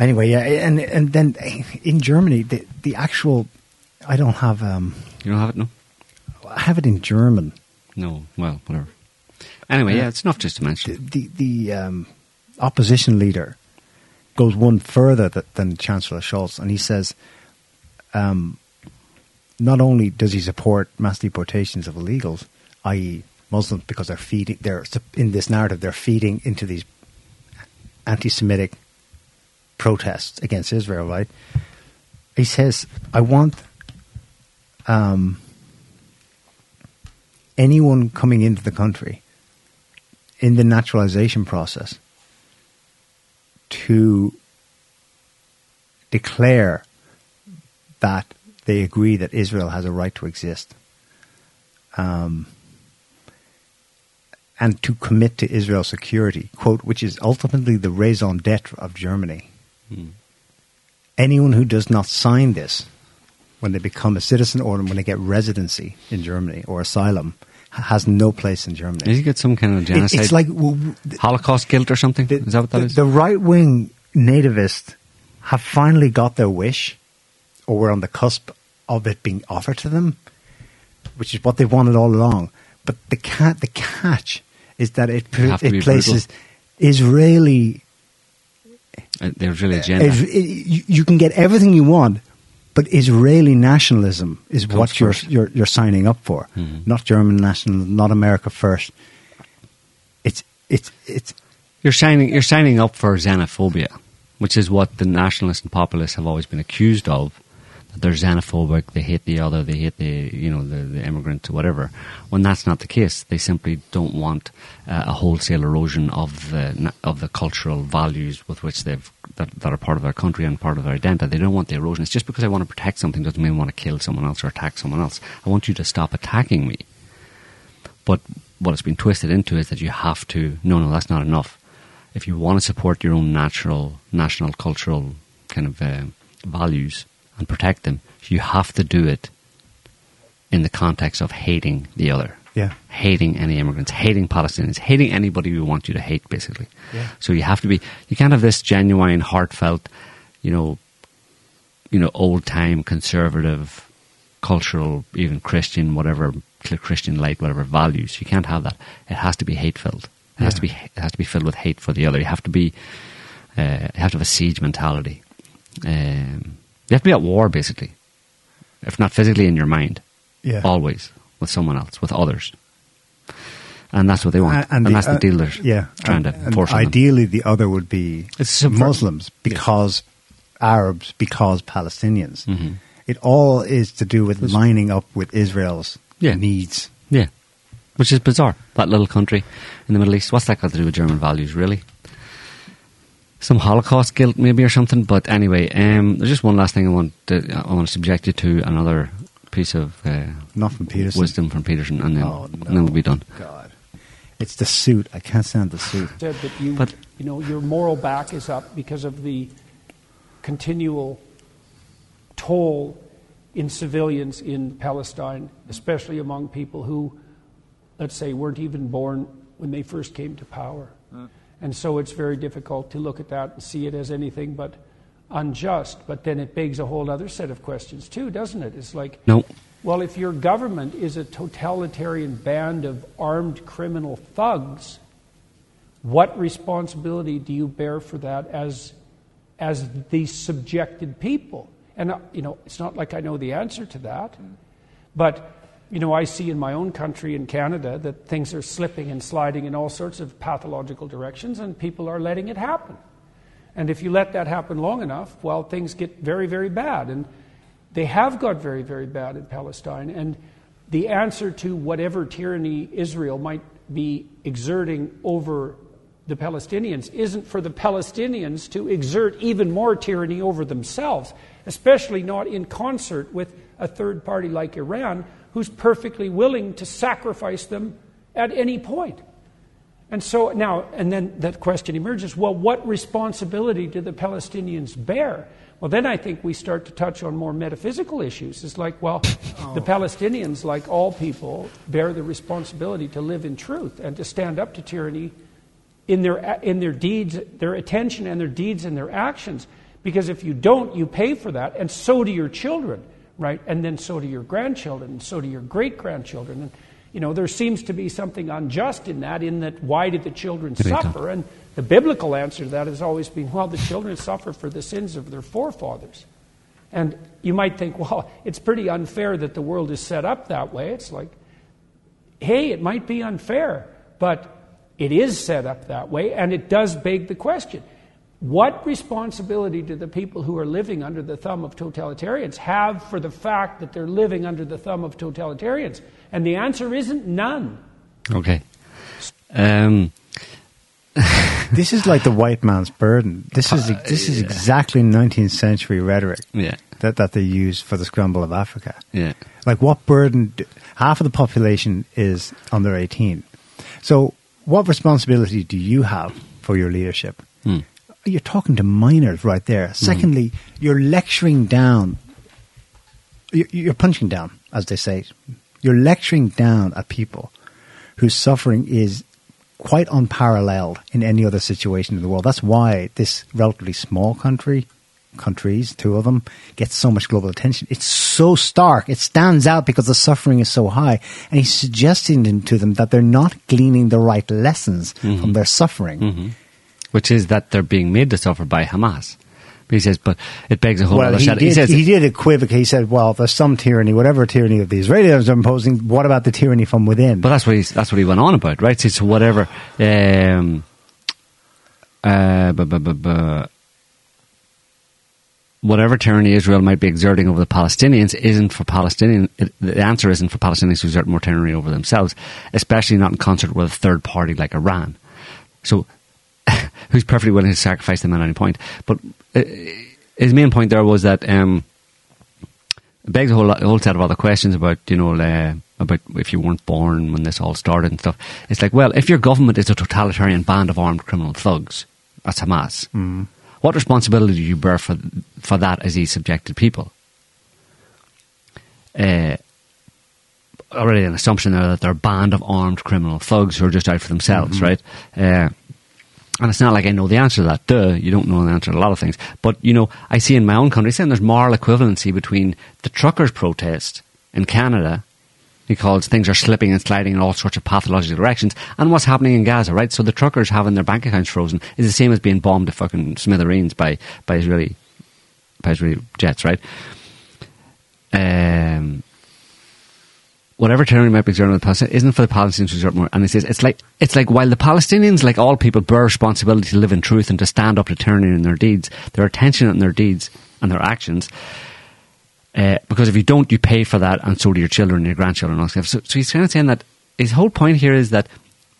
anyway, yeah, and and then in Germany, the the actual I don't have um You don't have it, no? I have it in German. No. Well, whatever. Anyway, yeah, it's enough just to mention. the, the um, opposition leader goes one further th- than Chancellor Scholz, and he says, um, not only does he support mass deportations of illegals, i.e., Muslims, because they're feeding, they're in this narrative, they're feeding into these anti-Semitic protests against Israel, right? He says, I want um, anyone coming into the country in the naturalization process to declare that they agree that Israel has a right to exist. Um, and to commit to Israel's security, quote, which is ultimately the raison d'etre of Germany. Anyone who does not sign this when they become a citizen or when they get residency in Germany or asylum has no place in Germany. You get some kind of genocide? it's like well, w- Holocaust guilt or something? the, is that what that the, is? the right wing nativists have finally got their wish, or we're on the cusp of it being offered to them, which is what they wanted all along. But the cat, the catch is that it You have to be it places Israeli. Uh, There's really agenda. Is, you, you can get everything you want, but Israeli nationalism is Comes what you're, you're you're signing up for, Mhm. not German nationalism, not America first. It's it's it's You're signing you're signing up for xenophobia, which is what the nationalists and populists have always been accused of. They're xenophobic, they hate the other, they hate the you know the, the immigrants or whatever. When that's not the case, they simply don't want uh, a wholesale erosion of the of the cultural values with which they've that, that are part of their country and part of their identity. They don't want the erosion. It's just because I want to protect something doesn't mean I want to kill someone else or attack someone else. I want you to stop attacking me. But what it's been twisted into is that you have to. No, no, that's not enough. If you want to support your own natural, national, cultural kind of uh, values and protect them, you have to do it in the context of hating the other. Yeah. Hating any immigrants, hating Palestinians, hating anybody who want you to hate, basically. Yeah. So you have to be. You can't have this genuine, heartfelt, you know, you know, old time conservative, cultural, even Christian, whatever Christian light, whatever values. You can't have that. It has to be hate filled. It has to be. It has to be filled with hate for the other. You have to be. Uh, you have to have a siege mentality. Um, you have to be at war, basically, if not physically in your mind, yeah. always with someone else, with others. And that's what they want, and, the- that's the uh, deal they're yeah, trying and- to and force on them. Ideally, the other would be It's subver- Muslims because Arabs, because Palestinians. Mhm. It all is to do with lining up with Israel's Yeah. needs. Yeah, which is bizarre. That little country in the Middle East. What's that got to do with German values, really? Some Holocaust guilt, maybe, or something. But anyway, um, there's just one last thing I want to I want to subject you to another piece of uh, Not from Peterson. wisdom from Peterson, and then Oh, and then we'll be done. God, it's the suit. I can't stand the suit. said that you, But- you know, your moral back is up because of the continual toll in civilians in Palestine, especially among people who, let's say, weren't even born when they first came to power. And so it's very difficult to look at that and see it as anything but unjust. But then it begs a whole other set of questions, too, doesn't it? It's like, No, well, if your government is a totalitarian band of armed criminal thugs, what responsibility do you bear for that as, as the subjected people? And, uh, you know, it's not like I know the answer to that. But, you know, I see in my own country, in Canada, that things are slipping and sliding in all sorts of pathological directions, and people are letting it happen. And if you let that happen long enough, well, things get very, very bad. And they have got very, very bad in Palestine. And the answer to whatever tyranny Israel might be exerting over the Palestinians isn't for the Palestinians to exert even more tyranny over themselves, especially not in concert with a third party like Iran, who's perfectly willing to sacrifice them at any point. And so now, and then that question emerges well, what responsibility do the Palestinians bear? Well, then I think we start to touch on more metaphysical issues. It's like, well, oh. the Palestinians, like all people, bear the responsibility to live in truth and to stand up to tyranny in their, in their deeds, their attention and their deeds and their actions. Because if you don't, you pay for that, and so do your children, right? And then so do your grandchildren, and so do your great grandchildren. And, you know, there seems to be something unjust in that, in that why did the children suffer? And the biblical answer to that has always been, well, the children suffer for the sins of their forefathers. And you might think, well, it's pretty unfair that the world is set up that way. It's like, hey, it might be unfair, but it is set up that way, and it does beg the question what responsibility do the people who are living under the thumb of totalitarians have for the fact that they're living under the thumb of totalitarians? And the answer isn't none. Okay. Um. this is like the white man's burden. This is uh, this is exactly 19th century rhetoric yeah. that, that they use for the scramble of Africa. Yeah. Like what burden? Do, half of the population is under 18. So what responsibility do you have for your leadership? Mm. You're talking to minors right there. Mm. Secondly, you're lecturing down. You're punching down, as they say. You're lecturing down at people whose suffering is quite unparalleled in any other situation in the world. That's why this relatively small country countries, two of them, get so much global attention. It's so stark. It stands out because the suffering is so high. And he's suggesting to them that they're not gleaning the right lessons mm-hmm. from their suffering. Mm-hmm. Which is that they're being made to suffer by Hamas. But he says, but it begs a whole well, other he did, he, says, he did equivocate. He said, well, there's some tyranny, whatever tyranny of the Israelis are imposing, what about the tyranny from within? But that's what, he's, that's what he went on about, right? So whatever... Um, uh, bu- bu- bu- whatever tyranny Israel might be exerting over the Palestinians isn't for Palestinian. It, the answer isn't for Palestinians to exert more tyranny over themselves, especially not in concert with a third party like Iran. So, who's perfectly willing to sacrifice them at any point? But uh, his main point there was that um, it begs a whole, a whole set of other questions about you know. Uh, about if you weren't born when this all started and stuff. It's like, well, if your government is a totalitarian band of armed criminal thugs, that's Hamas. Mm what responsibility do you bear for for that as these subjected people? Uh, already an assumption there that they're a band of armed criminal thugs who are just out for themselves, mm-hmm. right? Uh, and it's not like I know the answer to that. Duh, you don't know the answer to a lot of things. But, you know, I see in my own country, saying there's moral equivalency between the truckers' protest in Canada because things are slipping and sliding in all sorts of pathological directions. And what's happening in Gaza, right? So the truckers having their bank accounts frozen is the same as being bombed to fucking smithereens by, by Israeli by Israeli jets, right? Um, whatever tyranny might be exerted on the Palestinians isn't for the Palestinians to exert more. And he says it's like it's like while the Palestinians, like all people, bear responsibility to live in truth and to stand up to tyranny in their deeds, their attention on their deeds and their actions. Uh, because if you don't, you pay for that, and so do your children and your grandchildren. And so, so he's kind of saying that his whole point here is that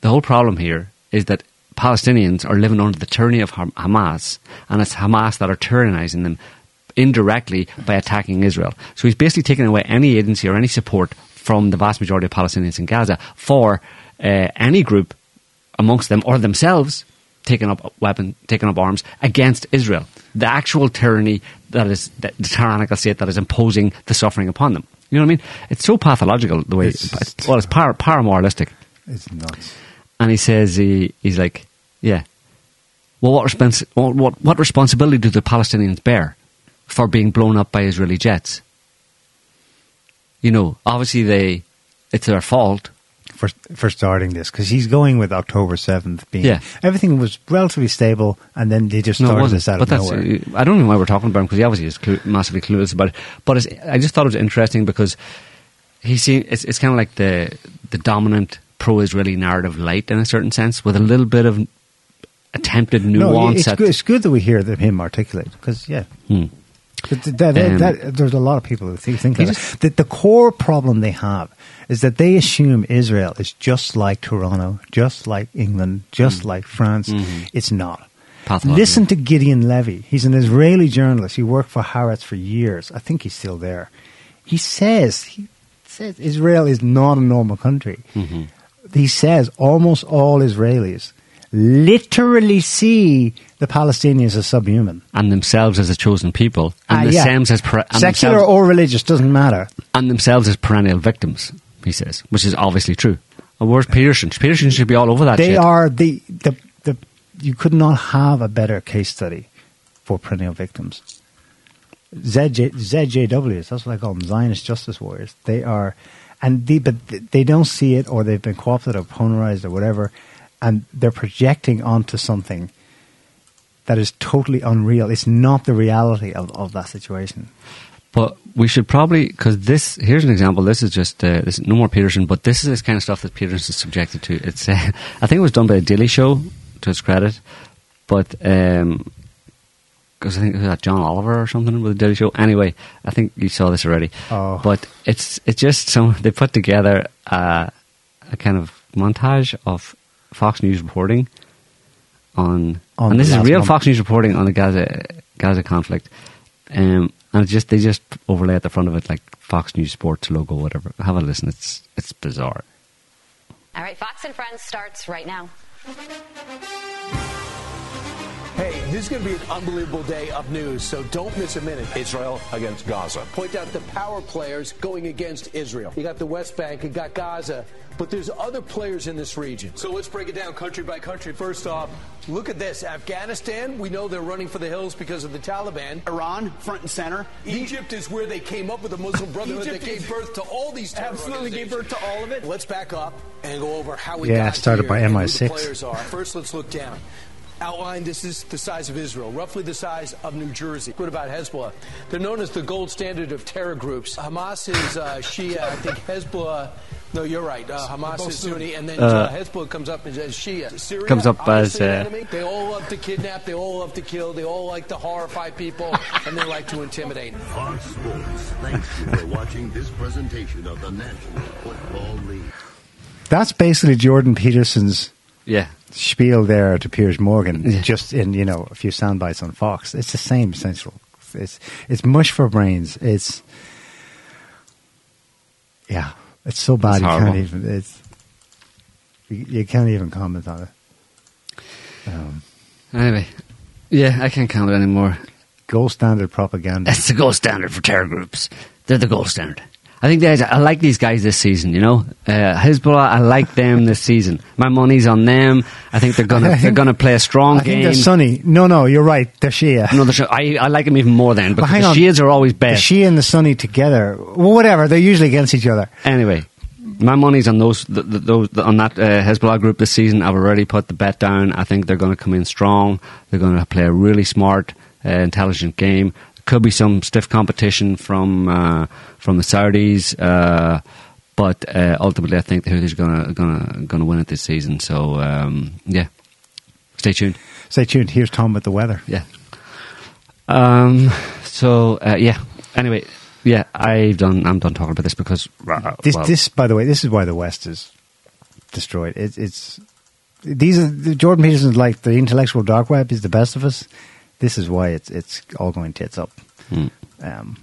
the whole problem here is that Palestinians are living under the tyranny of Hamas, and it's Hamas that are tyrannizing them indirectly by attacking Israel. So he's basically taking away any agency or any support from the vast majority of Palestinians in Gaza for uh, any group amongst them or themselves taking up weapon, taking up arms against Israel. The actual tyranny that is the, the tyrannical state that is imposing the suffering upon them. You know what I mean? It's so pathological the way. It's, it's well, it's par, paramoralistic. It's nuts. And he says he, he's like, yeah. Well, what, respons- what what responsibility do the Palestinians bear for being blown up by Israeli jets? You know, obviously they, it's their fault for for starting this because he's going with October seventh being yeah. everything was relatively stable and then they just started no, this out but of nowhere. Uh, I don't know why we're talking about him because he obviously is clu- massively clueless about it. But I just thought it was interesting because he see it's, it's kind of like the the dominant pro-Israeli narrative light in a certain sense with a little bit of attempted nuance. No, it's, good, it's good that we hear him articulate because yeah. Hmm. That- that- Um, that- there's a lot of people who think, think that. just- The, the core problem they have is that they assume Israel is just like Toronto, just like England, just like France. It's not. Listen to Gideon Levy. He's an Israeli journalist. He worked for Haaretz for years. I think he's still there. He says he says Israel is not a normal country. He says almost all Israelis literally see the Palestinians as subhuman. and themselves as a chosen people, and ah, yeah. themselves as per- and secular or religious doesn't matter. and themselves as perennial victims. He says, which is obviously true. And where's Peterson? Peterson should be all over that. They shit. are the, the the you could not have a better case study for perennial victims. ZJ, ZJWs, that's what I call them, Zionist justice warriors. They are, and they, but they don't see it, or they've been co-opted or polarized or whatever, and they're projecting onto something that is totally unreal. It's not the reality of, of that situation. But we should probably because this here's an example. This is just uh, this no more Peterson, but this is this kind of stuff that Peterson is subjected to. It's uh, I think it was done by a Daily Show to his credit, but because I think it was that John Oliver or something with the Daily Show. Anyway, I think you saw this already. Oh. But it's it's just some they put together uh, a kind of montage of Fox News reporting on, On and this is last real month. Fox News reporting on the Gaza Gaza conflict. Um, and it's just they just overlay at the front of it like Fox News Sports logo, whatever. Have a listen. It's it's bizarre. All right, Fox and Friends starts right now. Hey, this is going to be an unbelievable day of news, so don't miss a minute. Israel against Gaza. Point out the power players going against Israel. You got the West Bank, you got Gaza, but there's other players in this region. So let's break it down country by country. First off, look at this. Afghanistan, we know they're running for the hills because of the Taliban. Iran, front and center. Egypt is where they came up with the Muslim Brotherhood Egypt that gave birth to all these terror Absolutely gave birth to all of it. Let's back up and go over how we Yeah, got started here by and MI6. players are. First, let's look down. Outline, this is the size of Israel, roughly the size of New Jersey. What about Hezbollah? They're known as the gold standard of terror groups. Hamas is uh, Shia. I think Hezbollah. No, you're right. Uh, Hamas is Sunni, and then uh, Hezbollah comes up as, as Shia. Syria, Comes up obviously as, uh. They all love to kidnap. They all love to kill. They all like to horrify people, and they like to intimidate. Fox Sports thanks you for watching this presentation of the National Football League. That's basically Jordan Peterson's Yeah, spiel there to Piers Morgan, Yeah. just in you know a few sound bites on Fox. It's the same essential. It's it's mush for brains. It's yeah, it's so bad It's you can't even it's you, you can't even comment on it. Um, Anyway, yeah, I can't comment anymore. gold standard propaganda. That's the gold standard for terror groups. They're the gold standard. I think guys, I like these guys this season. You know, uh, Hezbollah. I like them this season. My money's on them. I think they're gonna I they're gonna play a strong I think game. they're Sunni. No, no, you're right. They're Shia. No, they're, I I like them even more then But hang the on. Shias are always better. The best. Shia and the Sunni together. Well, whatever. They're usually against each other. Anyway, my money's on those, th th those on that uh, Hezbollah group this season. I've already put the bet down. I think they're going to come in strong. They're going to play a really smart, uh, intelligent game. Could be some stiff competition from uh, from the Saudis, uh, but uh, ultimately, I think the Houthis are going to going to going to win it this season. So um, yeah, stay tuned. Stay tuned. Here's Tom with the weather. Yeah. Um. So uh, yeah. Anyway, yeah. I've done. I'm done talking about this because uh, This, this, by the way, this is why the West is destroyed. It, it's these are the Jordan Peterson's like the intellectual dark web is the best of us. This is why it's it's all going tits up. Hmm. Um,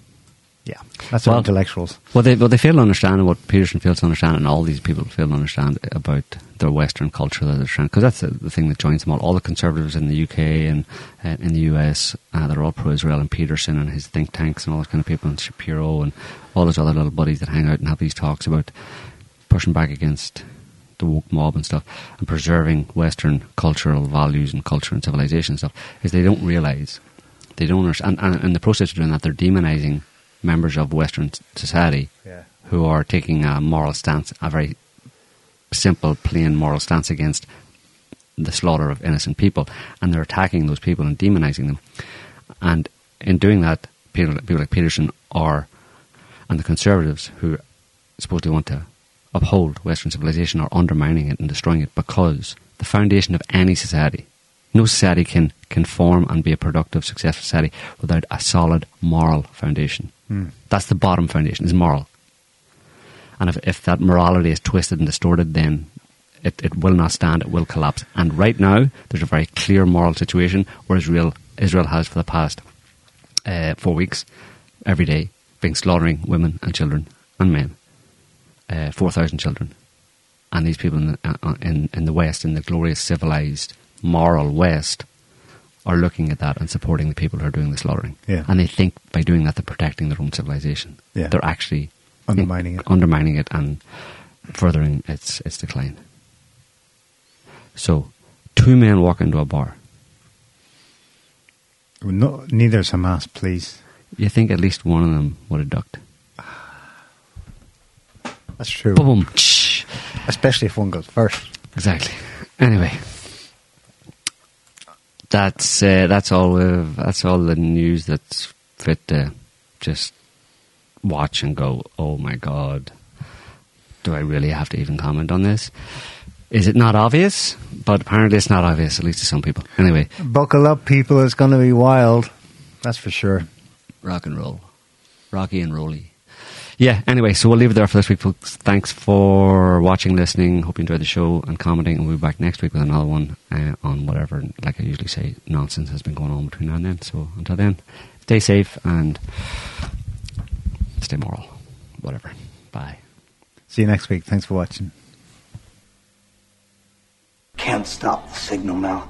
yeah, that's Well- intellectuals. Well, they well they fail to understand what Peterson fails to understand, and all these people fail to understand about their Western culture that they're trying. Because that's the, the thing that joins them all. All the conservatives in the UK and uh, in the US, uh, they're all pro-Israel, and Peterson and his think tanks and all those kind of people, and Shapiro and all those other little buddies that hang out and have these talks about pushing back against the woke mob and stuff, and preserving Western cultural values and culture and civilization and stuff. Is they don't realize they don't understand, and, and in the process of doing that, they're demonizing members of Western society Yeah. who are taking a moral stance, a very simple, plain moral stance against the slaughter of innocent people, and they're attacking those people and demonizing them. And in doing that, people, people like Peterson are, and the conservatives who supposedly want to uphold Western civilization are undermining it and destroying it because the foundation of any society, No society can, can form and be a productive, successful society without a solid moral foundation. That's the bottom foundation, is moral. And if, if that morality is twisted and distorted, then it, it will not stand, it will collapse. And right now, there's a very clear moral situation where Israel, Israel has for the past uh, four weeks, every day, been slaughtering women and children and men. Uh, 4,000 children. And these people in the, uh, in, in the West, in the glorious, civilized, moral West, are looking at that and supporting the people who are doing the slaughtering. Yeah. And they think by doing that they're protecting their own civilization. Yeah. They're actually Undermining it. undermining it and furthering its its decline. So, two men walk into a bar. No, neither is Hamas, please. You think at least one of them would have ducked. That's true. Boom! Especially if one goes first. Exactly. Anyway, that's uh, that's all. We've, that's all the news that's fit to just watch and go. Oh my god! Do I really have to even comment on this? Is it not obvious? But apparently, it's not obvious, at least to some people. Anyway, Buckle up, people. It's going to be wild. That's for sure. rock and roll, rocky and rolly. Yeah. Anyway, so we'll leave it there for this week, folks. Thanks for watching, listening. Hope you enjoyed the show and commenting. And we'll be back next week with another one uh, on whatever, like I usually say, nonsense has been going on between now and then. So until then, stay safe and stay moral. Whatever. Bye. See you next week. Thanks for watching. Can't stop the signal now.